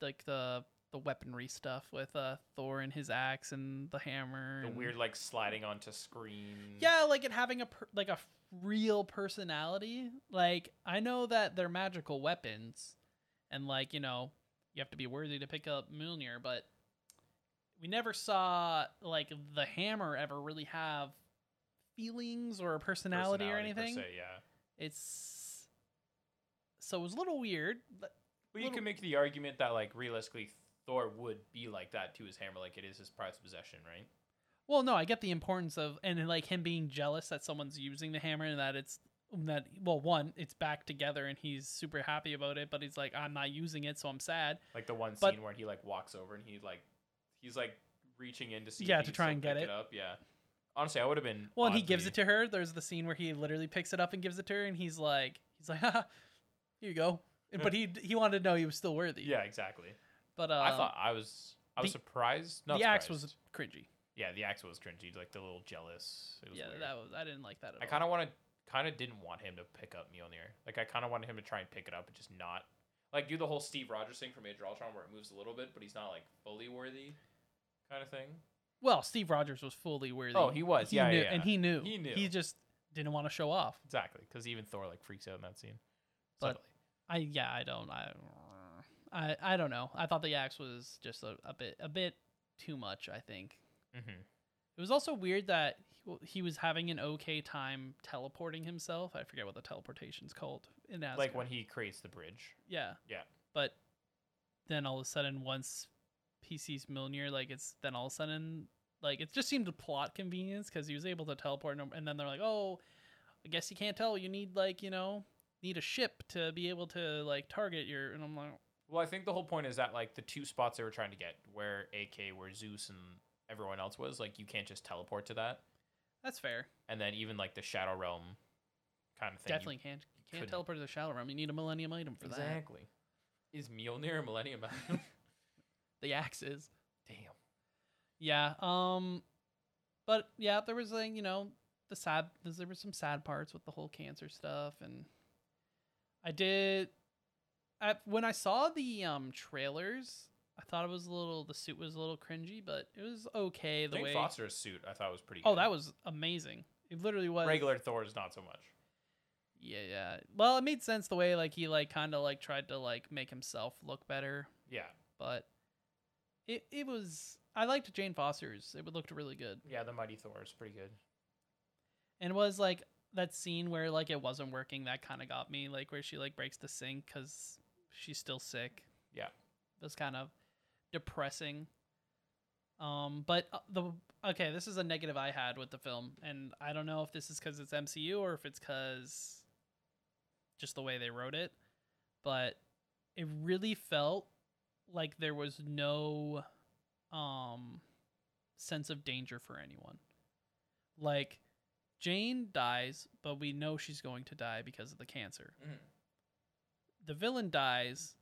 like the the weaponry stuff with uh Thor and his axe and the hammer The and- weird like sliding onto screen. yeah like it having a per- like a real personality like i know that they're magical weapons and like you know you have to be worthy to pick up Mjolnir but we never saw like the hammer ever really have feelings or a personality, or Personality per anything se, yeah. it's so it was a little weird but- But you can make the argument that like realistically Thor would be like that to his hammer, like it is his prized possession, right? Well, no, I get the importance of and like him being jealous that someone's using the hammer and that it's that well, one, it's back together and he's super happy about it, but he's like, I'm not using it, so I'm sad. Like the one But- scene where he like walks over and he like he's like reaching in to see. Yeah, to try and get pick it. up. Yeah. Honestly, I would have been. Well, and he gives it to her. There's the scene where he literally picks it up and gives it to her, and he's like, he's like, Haha, here you go. But he he wanted to know he was still worthy. Yeah, exactly. But uh, I thought I was. I was the- surprised. Not the axe was cringy. Yeah, the axe was cringy. Like the little jealous. It was Yeah, weird. that was I didn't like that at I all. kind of wanted, kind of didn't want him to pick up Mjolnir. Like I kind of wanted him to try and pick it up and just not, like do the whole Steve Rogers thing from Age of Ultron where it moves a little bit, but he's not like fully worthy, kind of thing. Well, Steve Rogers was fully worthy. Oh, he was. Yeah, knew, yeah, and he knew. He knew. He just didn't want to show off. Exactly, because even Thor like freaks out in that scene. But-. I yeah, I don't I I I don't know. I thought the axe was just a, a bit a bit too much, I think. Mhm. It was also weird that he, he was having an okay time teleporting himself. I forget what the teleportation's called in Asgard. like when he creates the bridge. Yeah. Yeah. But then all of a sudden once he sees Mjolnir, like it's then all of a sudden like it just seemed a plot convenience because he was able to teleport and, and then they're like, Oh, I guess you can't tell, you need like, you know, need a ship to be able to like target your and I'm like Well, I think the whole point is that like the two spots they were trying to get, where AK, where Zeus and everyone else was, like you can't just teleport to that. That's fair. And then even like the Shadow Realm kind of thing. you- Definitely can't. You can't couldn't. teleport to the Shadow Realm. You need a Millennium item for that. exactly. Is Mjolnir a Millennium Item? The axes. Damn. Yeah. Um. But yeah, there was like you know the sad. There were some sad parts with the whole cancer stuff, and I did. At, when I saw the um trailers, I thought it was a little. The suit was a little cringy, but it was okay. The Jane way. Foster's suit I thought was pretty. Oh, good. that was amazing. It literally was regular Thor's not so much. Yeah, yeah. Well, it made sense the way like he like kind of like tried to like make himself look better, Yeah, but it it was. I liked Jane Foster's. It looked really good, yeah, the Mighty Thor is pretty good. and it was like that scene where like it wasn't working. That kind of got me, like where she like breaks the sink because she's still sick. Yeah. it was kind of depressing. Um, but uh, the okay, this is a negative I had with the film, and I don't know if this is because it's MCU or if it's because just the way they wrote it, but it really felt like there was no um sense of danger for anyone. Like Jane dies, but we know she's going to die because of the cancer. Mhm. The villain dies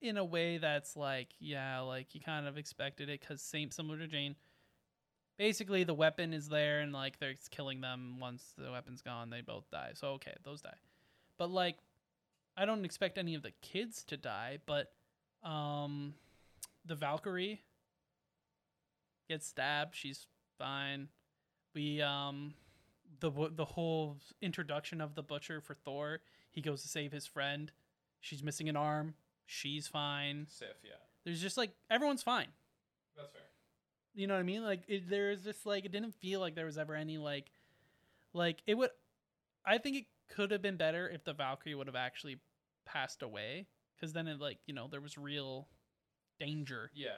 in a way that's like, yeah, like you kind of expected it cuz same similar to Jane. Basically, the weapon is there and like they're killing them once the weapon's gone, they both die. So okay, those die. But like I don't expect any of the kids to die, but um the Valkyrie gets stabbed, she's fine. We um the the whole introduction of the butcher for Thor, he goes to save his friend. She's missing an arm. She's fine. Sif, yeah. There's just like everyone's fine. That's fair. You know what I mean? Like it, there's just like it didn't feel like there was ever any like like it would I think it could have been better if the Valkyrie would have actually passed away cuz then it like, you know, there was real danger. Yeah.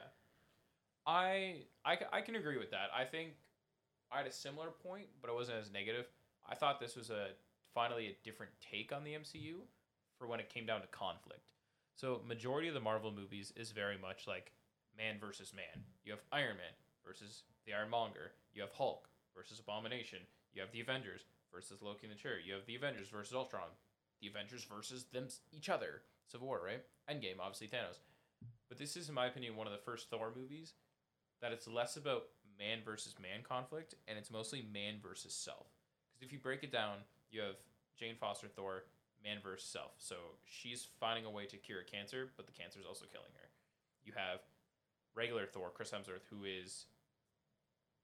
I, I I can agree with that. I think I had a similar point, but it wasn't as negative. I thought this was a finally a different take on the MCU for when it came down to conflict. So majority of the Marvel movies is very much like man versus man. You have Iron Man versus the Ironmonger. You have Hulk versus Abomination. You have the Avengers versus Loki and the Chitauri. You have the Avengers versus Ultron. The Avengers versus them each other. Civil War, right? Endgame, obviously Thanos. But this is, in my opinion, one of the first Thor movies that it's less about man versus man conflict and it's mostly man versus self. Because if you break it down, you have Jane Foster Thor, man versus self. So she's finding a way to cure cancer, but the cancer is also killing her. You have regular Thor, Chris Hemsworth, who is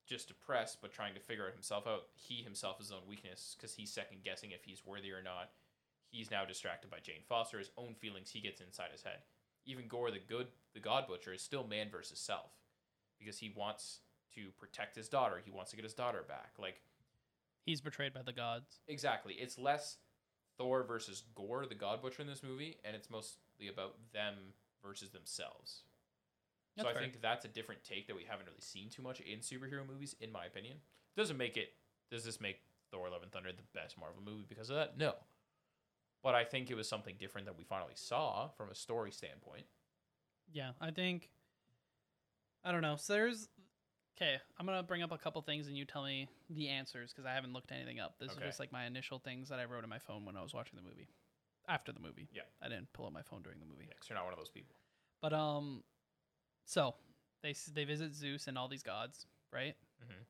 just depressed but trying to figure himself out. He himself his own weakness because he's second guessing if he's worthy or not. He's now distracted by Jane Foster, his own feelings he gets inside his head. Even Gorr the good the God Butcher is still man versus self because he wants to protect his daughter. He wants to get his daughter back. Like He's betrayed by the gods. exactly, it's less Thor versus Gorr the God Butcher in this movie, and it's mostly about them versus themselves. so I fair. think that's a different take that we haven't really seen too much in superhero movies, in my opinion. Doesn't make it. Does this make Thor: Love and Thunder the best Marvel movie because of that? No. But I think it was something different that we finally saw from a story standpoint. Yeah, I think I don't know. So there's okay. I'm gonna bring up a couple things and you tell me the answers because I haven't looked anything up. This Okay. is just like my initial things that I wrote in my phone when I was watching the movie. After the movie, Yeah. I didn't pull up my phone during the movie. Yeah, 'cause you're not one of those people. But um, so they s- they visit Zeus and all these gods, right? Mhm.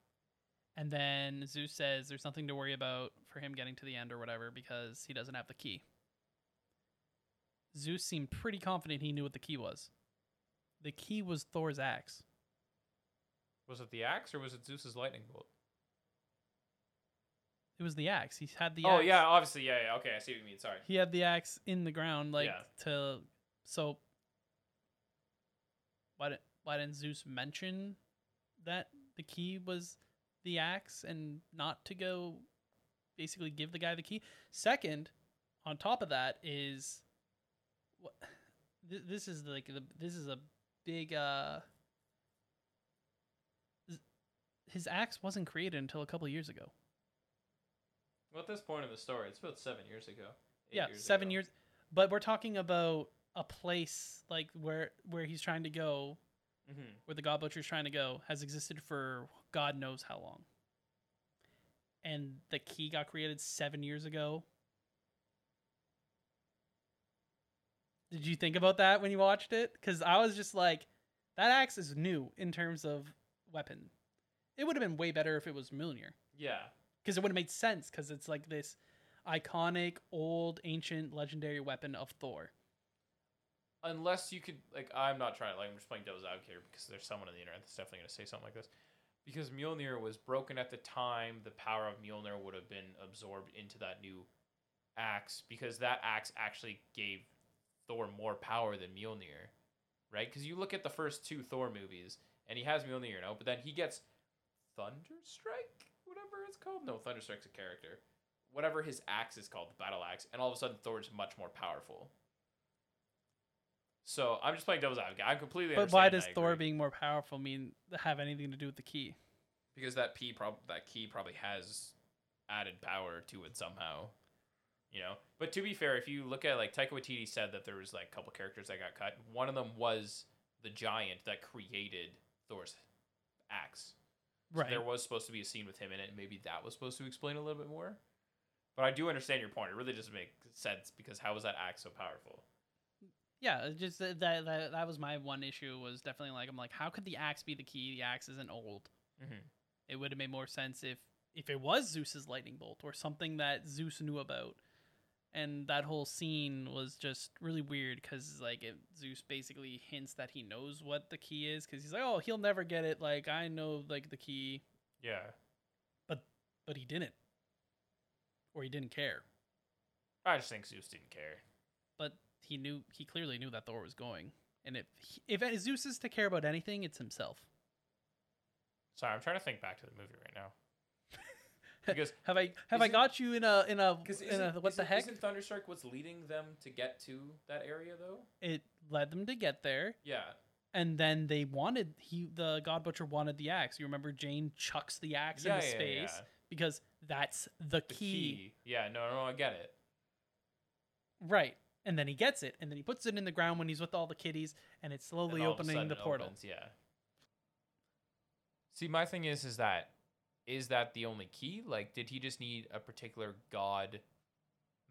And then Zeus says there's nothing to worry about for him getting to the end or whatever because he doesn't have the key. Zeus seemed pretty confident he knew what the key was. The key was Thor's axe. Was it the axe or was it Zeus's lightning bolt? It was the axe. He had the oh axe. yeah, obviously, yeah, yeah. Okay, I see what you mean. Sorry. He had the axe in the ground, like Yeah. to so. Why did why didn't Zeus mention that the key was the axe and not to go basically give the guy the key? Second, on top of that is what this is like the this is a big uh his axe wasn't created until a couple of years ago. Well, at this point in the story, it's about seven years ago. yeah years seven ago. years but we're talking about a place like where where he's trying to go Mhm. where the god butcher's trying to go has existed for god knows how long and the key got created seven years ago did you think about that when you watched it because i was just like that axe is new in terms of weapon it would have been way better if it was Mjolnir Yeah. because it would have made sense because it's like this iconic old ancient legendary weapon of thor Unless you could, like, I'm not trying to, like, I'm just playing devil's advocate here because there's someone on the internet that's definitely going to say something like this. Because Mjolnir was broken at the time, the power of Mjolnir would have been absorbed into that new axe because that axe actually gave Thor more power than Mjolnir, right? Because you look at the first two Thor movies and he has Mjolnir, you know, but then he gets Thunderstrike, whatever it's called. No, Thunderstrike's a character. Whatever his axe is called, the battle axe, and all of a sudden Thor's much more powerful. So I'm just playing devil's advocate. I'm completely. but why does thor being more powerful mean have anything to do with the key Because that P prob that key probably has added power to it somehow. You know, but to be fair, if you look at like Taika Waititi said that there was like a couple characters that got cut. One of them was the giant that created Thor's axe. So there was supposed to be a scene with him in it. and Maybe that was supposed to explain a little bit more. But I do understand your point. It really doesn't make sense because how was that axe so powerful? Yeah, just that, that that that was my one issue was definitely like I'm like how could the axe be the key? The axe isn't old. Mm-hmm. It would have made more sense if if it was Zeus's lightning bolt or something that Zeus knew about. And that whole scene was just really weird because like it, Zeus basically hints that he knows what the key is because he's like, oh, he'll never get it. Like I know like the key, Yeah. but but he didn't, or he didn't care. I just think Zeus didn't care. But he knew he clearly knew that Thor was going. And if if Zeus is to care about anything, it's himself. Sorry, I'm trying to think back to the movie right now. Because Have I have I got you in a in a, in a what the heck? Isn't Thunderstruck what's leading them to get to that area though? It led them to get there. Yeah. and then they wanted he the god butcher wanted the axe you remember jane chucks the axe yeah, into yeah, space yeah. because that's the The key. key. Yeah, no, no, I get it. right and then he gets it and then he puts it in the ground when he's with all the kitties and it's slowly all of a opening the portal opens, yeah. See, my thing is, is that is that the only key? Like, did he just need a particular god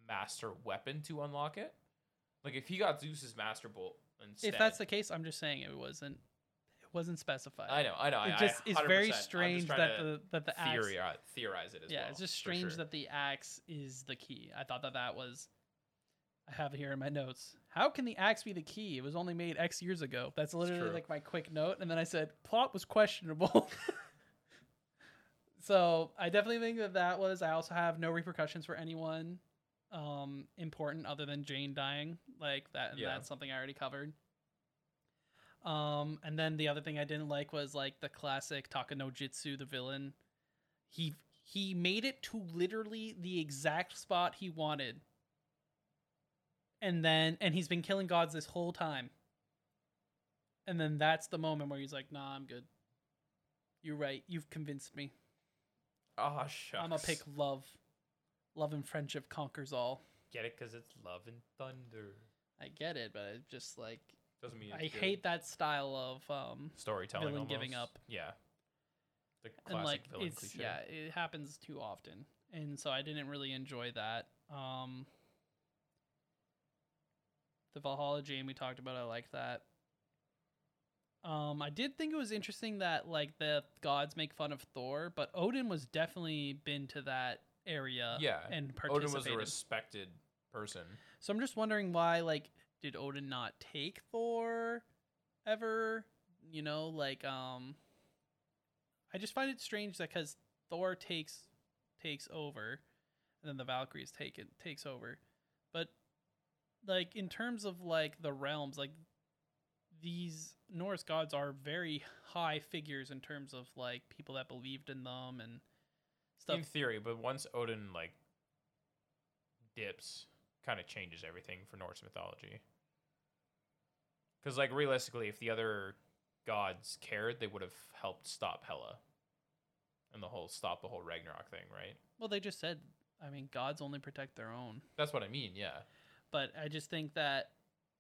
master weapon to unlock it? Like, if he got Zeus's master bolt instead, if that's the case i'm just saying it wasn't it wasn't specified I know, I know. it just I, it's very strange that the that the axe theorize, theorize it as yeah well. it's just strange sure. that the axe is the key i thought that that was i have it here in my notes how can the axe be the key it was only made x years ago that's literally like my quick note and then i said plot was questionable so i definitely think that that was i also have no repercussions for anyone um important other than jane dying. Like that and Yeah. that's something i already covered. Um and then the other thing i didn't like was like the classic talk no jutsu the villain. He he made it to literally the exact spot he wanted. And then and he's been killing gods this whole time. And then that's the moment where he's like nah i'm good. You're right. You've convinced me oh shucks. i'm gonna pick love love and friendship conquers all Get it? Because it's love and thunder. i get it but it just like Doesn't mean i good. hate that style of um storytelling. villain giving up. Yeah. The classic and like villain it's cliche. yeah it happens too often and so i didn't really enjoy that um the valhalla jane we talked about i like that um i did think it was interesting that like the gods make fun of thor but odin was definitely been to that area Yeah, and Odin was a respected person. so i'm just wondering why like did odin not take thor ever? You know like um i just find it strange that because thor takes takes over and then the valkyries take it takes over. But like in terms of like the realms like these norse gods are very high figures in terms of like people that believed in them and stuff In theory, but once Odin like dips, kind of changes everything for Norse mythology. Because like realistically, if the other gods cared, they would have helped stop Hela, and the whole stop the whole Ragnarok thing, right? well they just said i mean gods only protect their own That's what I mean. Yeah. but I just think that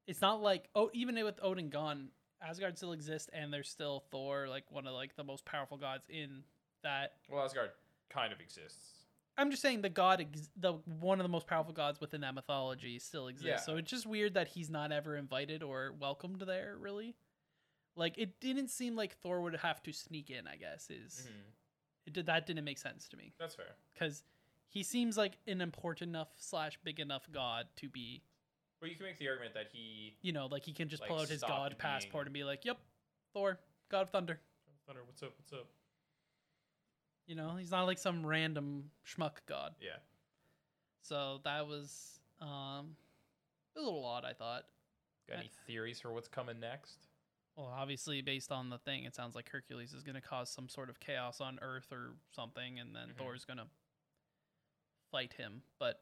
it's not like oh even with Odin gone, Asgard still exists and there's still Thor, like one of like the most powerful gods in that. Well, Asgard kind of exists. I'm just saying the god, ex- the one of the most powerful gods within that mythology still exists. So it's just weird that he's not ever invited or welcomed there. Really, like it didn't seem like Thor would have to sneak in. I guess is Mhm. it did that didn't make sense to me That's fair. because he seems like an important enough slash big enough god to be But you can make the argument that he you know, like he can just Like, pull out his god being- passport and be like, "Yep, Thor, God of Thunder." Thunder, what's up? What's up? You know, he's not like some random schmuck god. Yeah. So that was um a little odd, I thought. Got any theories for what's coming next? Well, obviously, based on the thing, it sounds like Hercules is going to cause some sort of chaos on Earth or something, and then Mhm. Thor's going to fight him. But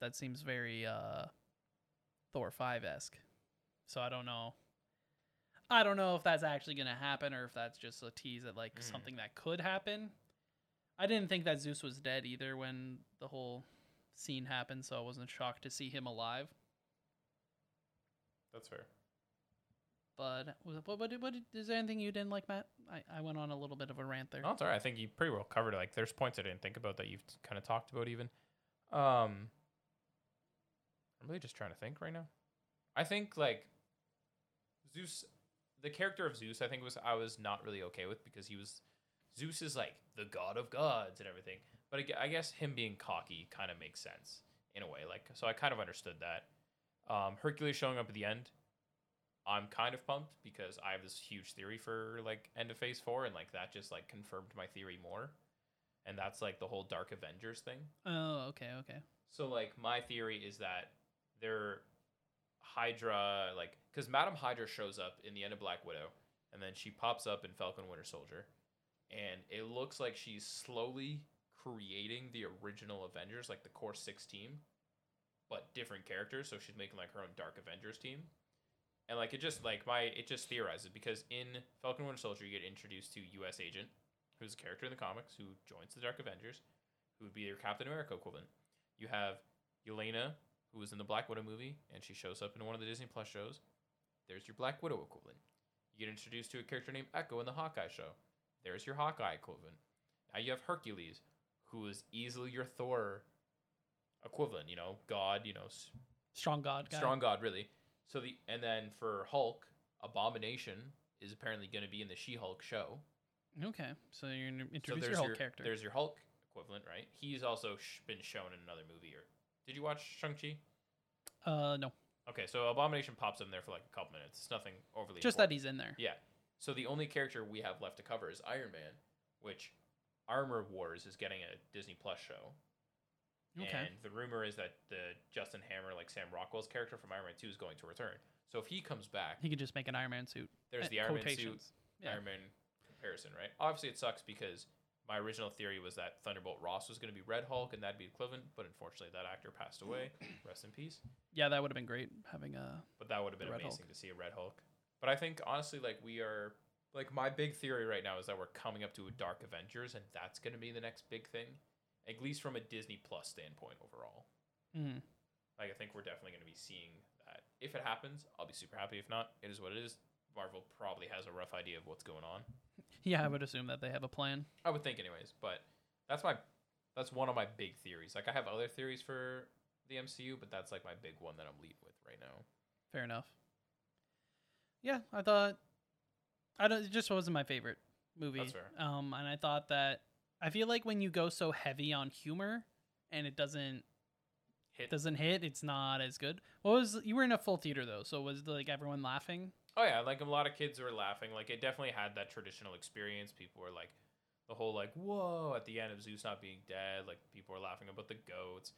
that seems very uh, Thor five esque. So I don't know. I don't know if that's actually going to happen or if that's just a tease at like Mhm. something that could happen. I didn't think that Zeus was dead either when the whole scene happened, so I wasn't shocked to see him alive. That's fair. But what, what, what, what is there anything you didn't like, Matt? I, I went on a little bit of a rant there. No, it's all right. I think you pretty well covered it. Like, there's points I didn't think about that you've kind of talked about even. Um, I'm really just trying to think right now. I think like Zeus, the character of Zeus, I think was I was not really okay with because he was Zeus is like the god of gods and everything. But I guess him being cocky kind of makes sense in a way. Like, so I kind of understood that. Um, Hercules showing up at the end, I'm kind of pumped because I have this huge theory for like end of phase four, and like that just like confirmed my theory more. And that's like the whole Dark Avengers thing. Oh, okay, okay. So like my theory is that they're Hydra, like because Madam Hydra shows up in the end of Black Widow, and then she pops up in Falcon Winter Soldier, and it looks like she's slowly creating the original Avengers, like the core six team, but different characters. So she's making like her own Dark Avengers team, and like it just like my it just theorizes because in Falcon Winter Soldier you get introduced to U.S. Agent, who's a character in the comics who joins the Dark Avengers, who would be your Captain America equivalent. You have Yelena, who was in the Black Widow movie, and she shows up in one of the Disney Plus shows. There's your Black Widow equivalent. You get introduced to a character named Echo in the Hawkeye show. There's your Hawkeye equivalent. Now you have Hercules, who is easily your Thor equivalent. You know, God. You know, Strong God guy. strong God, really. So the and then for Hulk, Abomination is apparently going to be in the She-Hulk show. Okay, so you're So introduce there's your whole your character. There's your Hulk equivalent, right? He's also sh- been shown in another movie. Or did you watch Shang Chi? Uh, no, Okay, so Abomination pops in there for like a couple minutes. It's nothing overly. just that he's in there. Yeah. So the only character we have left to cover is Iron Man, which Armor Wars is getting a Disney Plus show. Okay. And the rumor is that the Justin Hammer, like Sam Rockwell's character from Iron Man 2, is going to return. So if he comes back, He could just make an Iron Man suit. there's Eh, the Iron Man suit. Yeah. Iron Man comparison, right? Obviously, it sucks because my original theory was that Thunderbolt Ross was going to be Red Hulk and that'd be equivalent, but unfortunately, that actor passed away. Rest in peace. Yeah, that would have been great having a. But that would have been Red amazing Hulk. to see a Red Hulk. But I think honestly, like we are, like my big theory right now is that we're coming up to a Dark Avengers, and that's going to be the next big thing, at least from a Disney Plus standpoint overall. Mm, Like I think we're definitely going to be seeing that. If it happens, I'll be super happy. If not, it is what it is. Marvel probably has a rough idea of what's going on. Yeah, I would assume that they have a plan. I would think, anyways. But that's my, that's one of my big theories. Like I have other theories for the MCU, but that's like my big one that I'm leading with right now. Fair enough. Yeah, I thought. I don't. It just wasn't my favorite movie. That's fair. Um, and I thought that I feel like when you go so heavy on humor, and it doesn't Hit doesn't hit, it's not as good. What was you were in a full theater though? So was like everyone laughing? Oh yeah, like a lot of kids were laughing. Like it definitely had that traditional experience. People were like, the whole like whoa at the end of Zeus not being dead. Like people were laughing about the goats.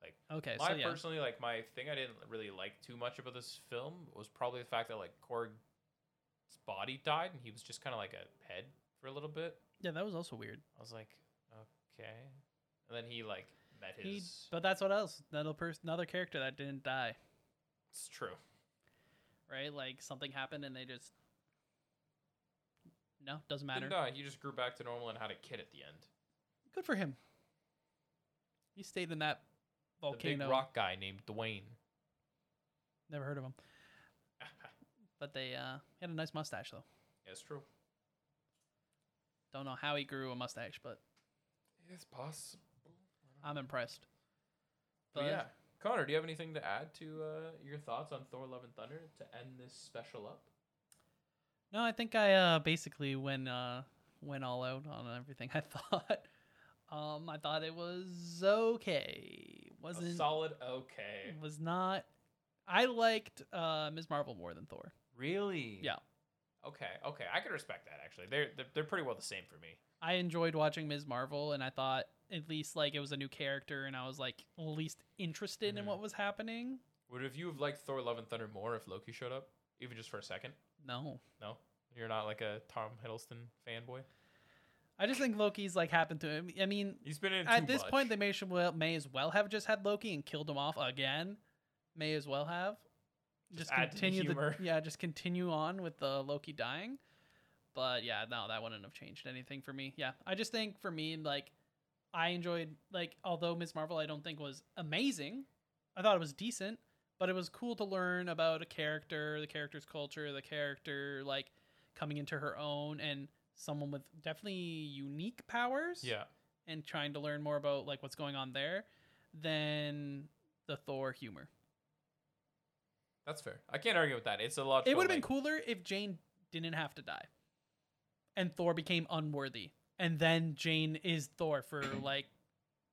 Like okay, my so yeah, personally like my thing I didn't really like too much about this film was probably the fact that like Korg's body died and he was just kind of like a head for a little bit. yeah, that was also weird. I was like, okay, and then he like met his. He, but that's what else. Another person, another character that didn't die, it's true. Right? Like something happened and they just no doesn't matter. Didn't die. He just grew back to normal and had a kid at the end. Good for him. He stayed in that The volcano. big rock guy named Dwayne. Never heard of him. But they uh, had a nice mustache though. It's true. Don't know how he grew a mustache, but It's possible. I'm impressed. But But yeah, Connor, do you have anything to add to uh, your thoughts on Thor: Love and Thunder to end this special up? no, I think I uh, basically went uh, went all out on everything I thought. Um, I thought it was okay. Wasn't solid okay. was not. I liked uh, Ms. Marvel more than Thor. Really? Yeah. Okay. Okay. I could respect that. Actually, they're they're, they're pretty well the same for me. I enjoyed watching Ms. Marvel, and I thought at least like it was a new character, and I was like at least interested in Mhm. what was happening. Would have you have liked Thor: Love and Thunder more if Loki showed up, even just for a second? No, No, you're not like a Tom Hiddleston fanboy. I just think Loki's like happened to him. I mean, He's been in at this much. point, they may, should well, may as well have just had Loki and killed him off again. May as well have. Just Just, to the continue the, yeah, just continue on with the Loki dying. But yeah, no, that wouldn't have changed anything for me. Yeah, I just think for me, like, I enjoyed like although Ms. Marvel I don't think was amazing, I thought it was decent, but it was cool to learn about a character, the character's culture, the character like coming into her own and someone with definitely unique powers Yeah. and trying to learn more about like what's going on there than the Thor humor. That's fair. I can't argue with that. It's a lot. It would have been cooler if Jane didn't have to die. And Thor became unworthy. And then Jane is Thor for like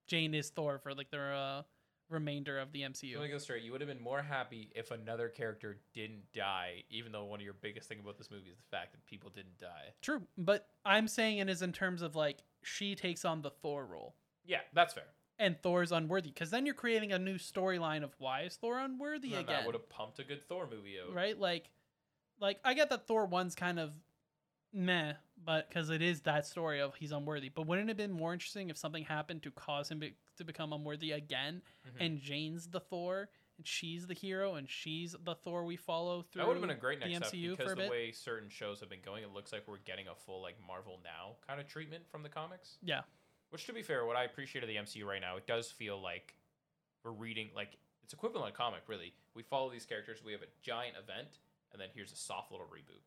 Jane is Thor for like the uh, remainder of the MCU. Let me go straight. You would have been more happy if another character didn't die, even though one of your biggest thing about this movie is the fact that people didn't die. True, but I'm saying it is in terms of like she takes on the Thor role Yeah, that's fair. And Thor's unworthy because then you're creating a new storyline of why is Thor unworthy again. that would have pumped a good Thor movie out. right? Like, like I get that Thor one's kind of meh, but because it is that story of he's unworthy. But wouldn't it have been more interesting if something happened to cause him be- to become unworthy again, Mhm. and Jane's the Thor, and she's the hero, and she's the Thor we follow through? That would have been a great next step MCU because for a the bit. way certain shows have been going, it looks like we're getting a full like Marvel Now kind of treatment from the comics. Yeah, Which, to be fair, what I appreciate of the MCU right now, it does feel like we're reading like it's equivalent to comic. Really, we follow these characters. We have a giant event, and then here's a soft little reboot.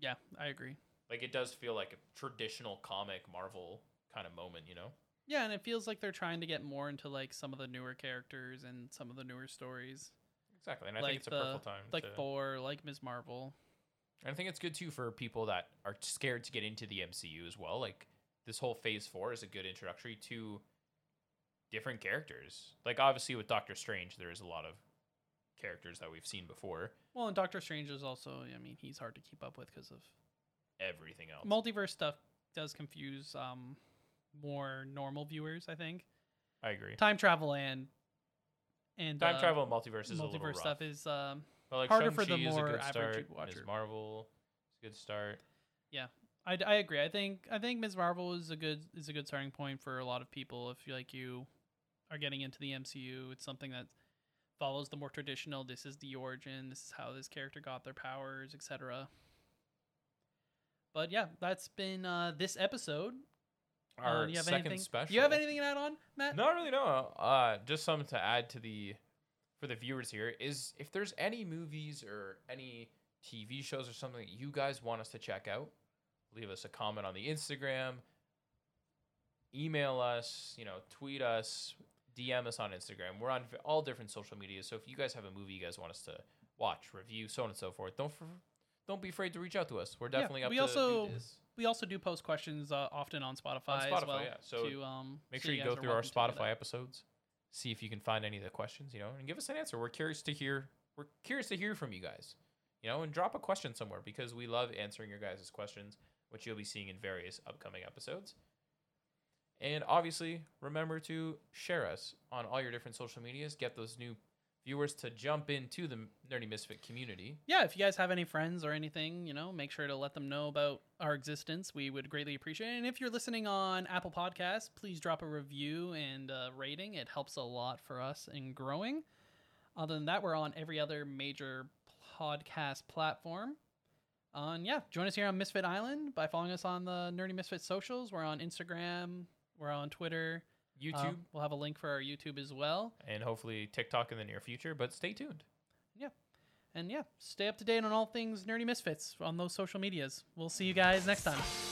yeah, I agree. Like it does feel like a traditional comic Marvel kind of moment, you know? Yeah, and it feels like they're trying to get more into like some of the newer characters and some of the newer stories, Exactly, and I like think it's a perfect time. like to, Thor, like Ms. Marvel. and I think it's good too for people that are scared to get into the MCU as well. Like this whole Phase Four is a good introductory to different characters. Like obviously with Doctor Strange, there is a lot of characters that we've seen before. Well, and Doctor Strange is also, I mean, he's hard to keep up with because of Everything else, multiverse stuff does confuse um more normal viewers i think I agree. time travel and and Time uh, travel and multiverse is a little multiverse stuff is um But like harder for the Shang-Chi is a more average start. watcher. Ms. Marvel is a good start. I, I agree. I think i think ms. Marvel is a good is a good starting point for a lot of people. If you like you are getting into the mcu it's something that follows the more traditional this is the origin this is how this character got their powers etc but yeah that's been uh this episode. Uh, Our do you have second anything special. you have anything to add on matt? Not really, no. Uh, just something to add to the for the viewers here is if there's any movies or any TV shows or something that you guys want us to check out, leave us a comment on the Instagram, email us, you know, tweet us, DM us on Instagram. We're on all different social media. So if you guys have a movie you guys want us to watch, review, so on and so forth, don't for, don't be afraid to reach out to us. We're Yeah, definitely up we to also- do this. we also do post questions uh, often on Spotify, Spotify, as well. yeah. So to, um, Make so sure you go through our welcome to do Spotify episodes, see if you can find any of the questions, you know, and give us an answer. We're curious to hear. We're curious to hear from you guys, you know, and drop a question somewhere because we love answering your guys' questions, which you'll be seeing in various upcoming episodes. And obviously, remember to share us on all your different social medias. Get those new viewers to jump into the Nerdy Misfit community. Yeah, if you guys have any friends or anything, you know, make sure to let them know about our existence. We would greatly appreciate it. And if you're listening on Apple Podcasts, please drop a review and rating. It helps a lot for us in growing. Other than that, we're on every other major podcast platform. Uh, and yeah, join us here on Misfit Island by following us on the Nerdy Misfit socials. We're on Instagram, we're on Twitter. YouTube Uh, we'll have a link for our YouTube as well. and hopefully TikTok in the near future, but stay tuned. Yeah, and yeah, stay up to date on all things Nerdy Misfits on those social medias. We'll see you guys next time.